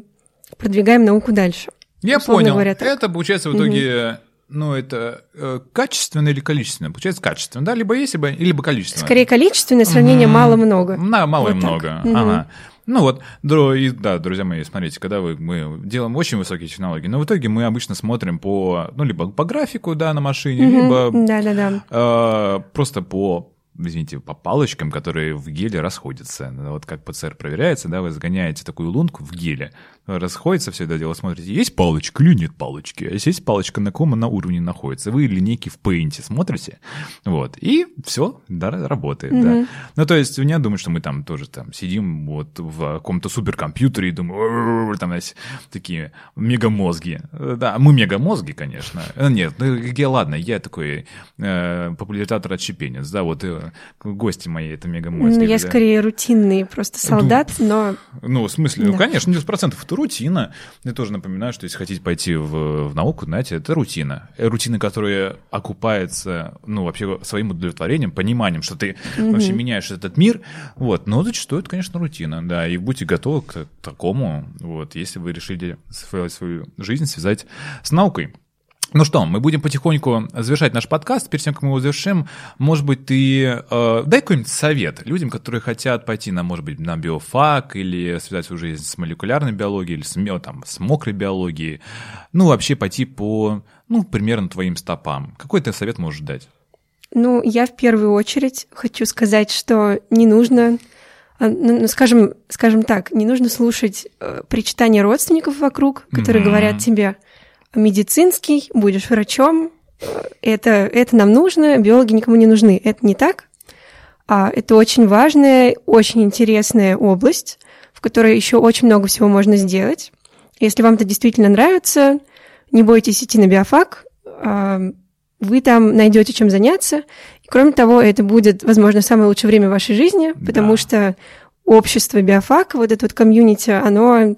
продвигаем науку дальше. Я понял. говоря, так. это получается в итоге, ну, это э, качественно или количественно? Получается качественно, да? Либо есть, либо, либо количественно. Скорее количественное сравнение Мгм. мало-много. На, мало и Вот так. много. Мгм. Ага. Ну вот, и, да, друзья мои, смотрите, когда вы, мы делаем очень высокие технологии, но в итоге мы обычно смотрим по, ну, либо по графику, да, на машине, либо Да-да-да. э, просто по извините, по палочкам, которые в геле расходятся. Вот как ПЦР проверяется, да, вы загоняете такую лунку в геле, расходится все это дело, смотрите, есть палочка или нет палочки, а если есть палочка, на каком она уровне находится. Вы линейки в пейнте смотрите, вот, и все, да, работает, да. Ну, то есть, не думаю, что мы там тоже там сидим вот в каком-то суперкомпьютере и думаем, там, знаете, такие мегамозги. Да, мы мегамозги, конечно. Э, Нет, ну, я, ладно, я такой э, популяризатор отщепенец, да, вот э, гости мои это мегамозги. Ну, я да. скорее рутинный просто солдат, но Ну, в смысле, ну, Да. конечно, 90% это рутина. Я тоже напоминаю, что если хотите пойти в, в науку, знаете, это рутина. Э, Рутина, которая окупается, ну, вообще своим удовлетворением, пониманием, что ты вообще меняешь этот мир. Вот, но зачастую это, конечно, рутина, да, и будьте готовы к такому, вот, если вы решили свою, свою жизнь связать с наукой. Ну что, мы будем потихоньку завершать наш подкаст. Перед тем, как мы его завершим, может быть, ты э, дай какой-нибудь совет людям, которые хотят пойти на, может быть, на биофак или связать свою жизнь с молекулярной биологией или с, там, с мокрой биологией. Ну, вообще пойти по, ну, примерно твоим стопам. Какой ты совет можешь дать? Ну, я в первую очередь хочу сказать, что не нужно, а, ну, ну, скажем, скажем так, не нужно слушать э, причитания родственников вокруг, которые Мгм. говорят тебе, медицинский, будешь врачом, это, это нам нужно, биологи никому не нужны. Это не так. А, это очень важная, очень интересная область, в которой еще очень много всего можно сделать. Если вам это действительно нравится, не бойтесь идти на биофак, а, вы там найдете чем заняться. И, кроме того, это будет, возможно, самое лучшее время вашей жизни, потому Да. что общество биофак, вот это вот комьюнити, оно,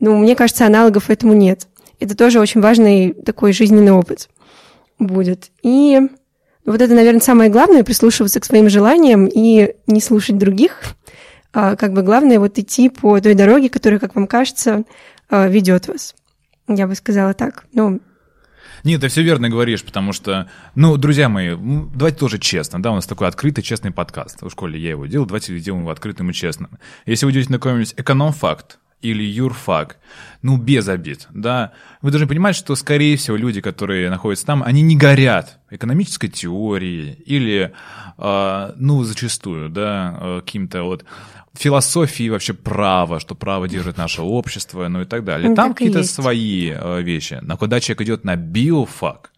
ну, мне кажется, аналогов этому нет. Это тоже очень важный такой жизненный опыт будет. И вот это, наверное, самое главное, прислушиваться к своим желаниям и не слушать других. А, как бы главное вот идти по той дороге, которая, как вам кажется, а, ведет вас. Я бы сказала так. Ну, Нет, ты все верно говоришь, потому что, ну, друзья мои, давайте тоже честно, да, у нас такой открытый, честный подкаст. В школе я его делал, давайте сделаем его открытым и честным. Если вы идете на какой-нибудь эконом-факт или юрфак, ну, без обид, да, вы должны понимать, что, скорее всего, люди, которые находятся там, они не горят экономической теорией или, а, ну, зачастую, да, а, каким-то вот философией вообще права, что право держит наше общество, ну и так далее. Ну, Там так какие-то свои э, вещи. Но когда человек идет на биофак,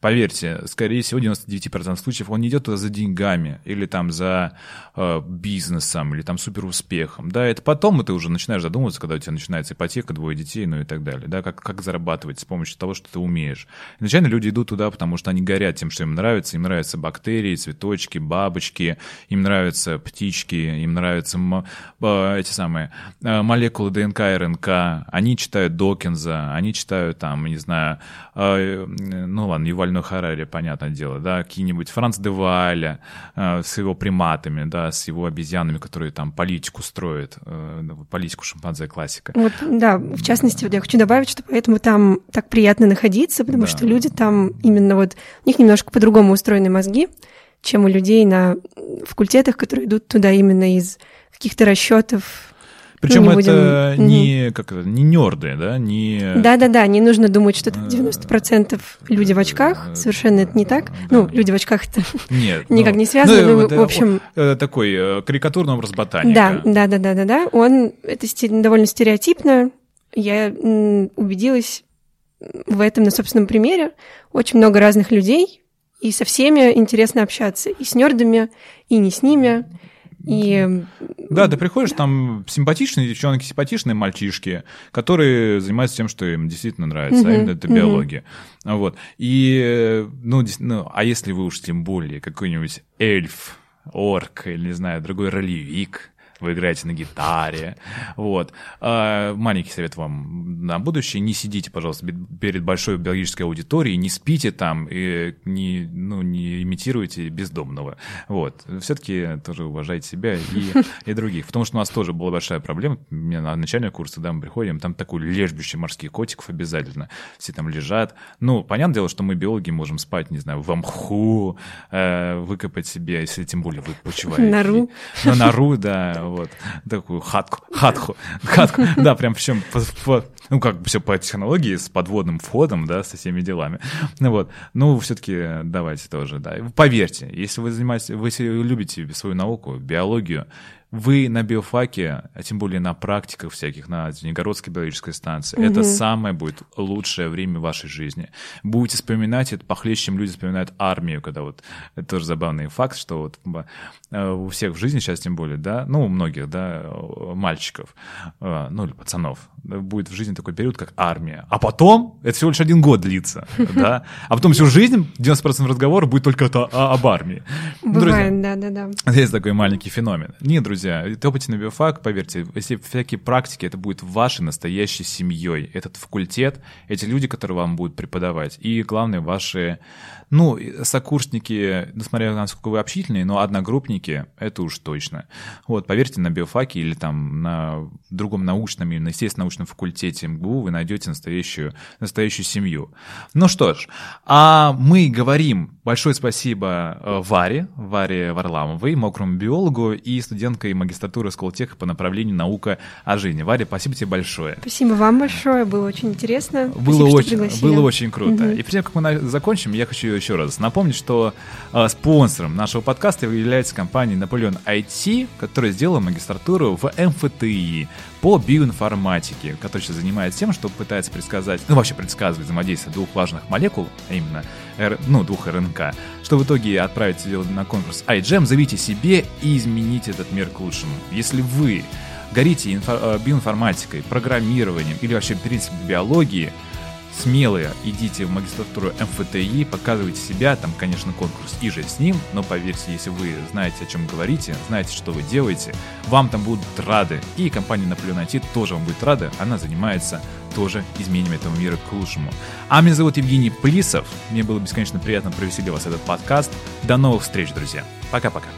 Поверьте, скорее всего, 99% случаев он не идет туда за деньгами или там за э, бизнесом или там суперуспехом. Да, это потом ты уже начинаешь задумываться, когда у тебя начинается ипотека, двое детей, ну и так далее. Да, как, как зарабатывать с помощью того, что ты умеешь. Изначально люди идут туда, потому что они горят тем, что им нравится. Им нравятся бактерии, цветочки, бабочки, им нравятся птички, им нравятся э, эти самые э, молекулы ДНК, РНК. Они читают Докинза, они читают там, не знаю, э, ну ладно, Юваль Ювальную Харари, понятное дело, да, какие-нибудь Франц де Валя э, с его приматами, да, с его обезьянами, которые там политику строят, э, политику шимпанзе классика. Вот, да, в частности, вот я хочу добавить, что поэтому там так приятно находиться, потому да. что люди там именно вот, у них немножко по-другому устроены мозги, чем у людей на факультетах, которые идут туда именно из каких-то расчетов причем ну, не это будем... не, как это, не нерды, да, не... Да-да-да, не нужно думать, что это 90% люди в очках, совершенно это не так. Ну, люди в очках это Нет, никак ну, не связано, ну, ну, в общем... Такой э, карикатурный образ ботаника. Да, да-да-да-да, он, это довольно стереотипно, я убедилась в этом на собственном примере. Очень много разных людей, и со всеми интересно общаться, и с нердами, и не с ними. И... Да, ты приходишь, там симпатичные девчонки, симпатичные мальчишки, которые занимаются тем, что им действительно нравится, uh-huh, а именно это uh-huh. биология. Вот. И, ну, ну, а если вы уж тем более какой-нибудь эльф, орк или, не знаю, другой ролевик, вы играете на гитаре. Вот. А, маленький совет вам на будущее. Не сидите, пожалуйста, перед большой биологической аудиторией, не спите там и не, ну, не имитируйте бездомного. Вот. Все-таки тоже уважайте себя и, и других. Потому что у нас тоже была большая проблема. У меня на начальные курсы, да, мы приходим, там такой лежбище морских котиков обязательно. Все там лежат. Ну, понятное дело, что мы, биологи, можем спать, не знаю, в мху, э, выкопать себе, если тем более вы почиваете. Нору. На нору, да, вот, такую хатку, хатку, хатку, да, прям причем ну, как бы все по технологии, с подводным входом, да, со всеми делами. Ну, вот, ну, все-таки давайте тоже, да. Поверьте, если вы занимаетесь, вы любите свою науку, биологию, вы на биофаке, а тем более на практиках всяких, на Звенигородской биологической станции, угу. это самое будет лучшее время вашей жизни. Будете вспоминать это похлеще, чем люди вспоминают армию, когда вот, это тоже забавный факт, что вот э, у всех в жизни сейчас тем более, да, ну, у многих, да, мальчиков, э, ну, или пацанов, будет в жизни такой период, как армия. А потом, это всего лишь один год длится, да, а потом всю жизнь 90% разговора будет только об армии. Бывает, да-да-да. Здесь такой маленький феномен. Нет, друзья, друзья, топайте на биофак, поверьте, если всякие практики, это будет вашей настоящей семьей. Этот факультет, эти люди, которые вам будут преподавать, и, главное, ваши ну, сокурсники, несмотря на насколько вы общительные, но одногруппники, это уж точно. Вот, поверьте, на биофаке или там на другом научном или на естественно научном факультете МГУ вы найдете настоящую, настоящую семью. Ну что ж, а мы говорим большое спасибо э, Варе, Варе Варламовой, мокрому биологу и студенткой магистратуры Сколтеха по направлению наука о жизни. Варе, спасибо тебе большое. Спасибо вам большое, было очень интересно. Было, спасибо, очень, было очень круто. Угу. И прежде чем мы закончим, я хочу еще раз напомнить, что э, спонсором нашего подкаста является компания Napoleon IT, которая сделала магистратуру в МФТИ по биоинформатике, которая сейчас занимается тем, что пытается предсказать, ну вообще предсказывать взаимодействие двух важных молекул, а именно R, ну, двух РНК, что в итоге отправить на конкурс iGEM, зовите себе и измените этот мир к лучшему. Если вы горите инфо- э, биоинформатикой, программированием или вообще, в принципе, биологией, смелые, идите в магистратуру МФТИ, показывайте себя, там, конечно, конкурс и же с ним, но поверьте, если вы знаете, о чем говорите, знаете, что вы делаете, вам там будут рады, и компания Наполеон IT тоже вам будет рада, она занимается тоже изменением этого мира к лучшему. А меня зовут Евгений Плисов, мне было бесконечно приятно провести для вас этот подкаст. До новых встреч, друзья. Пока-пока.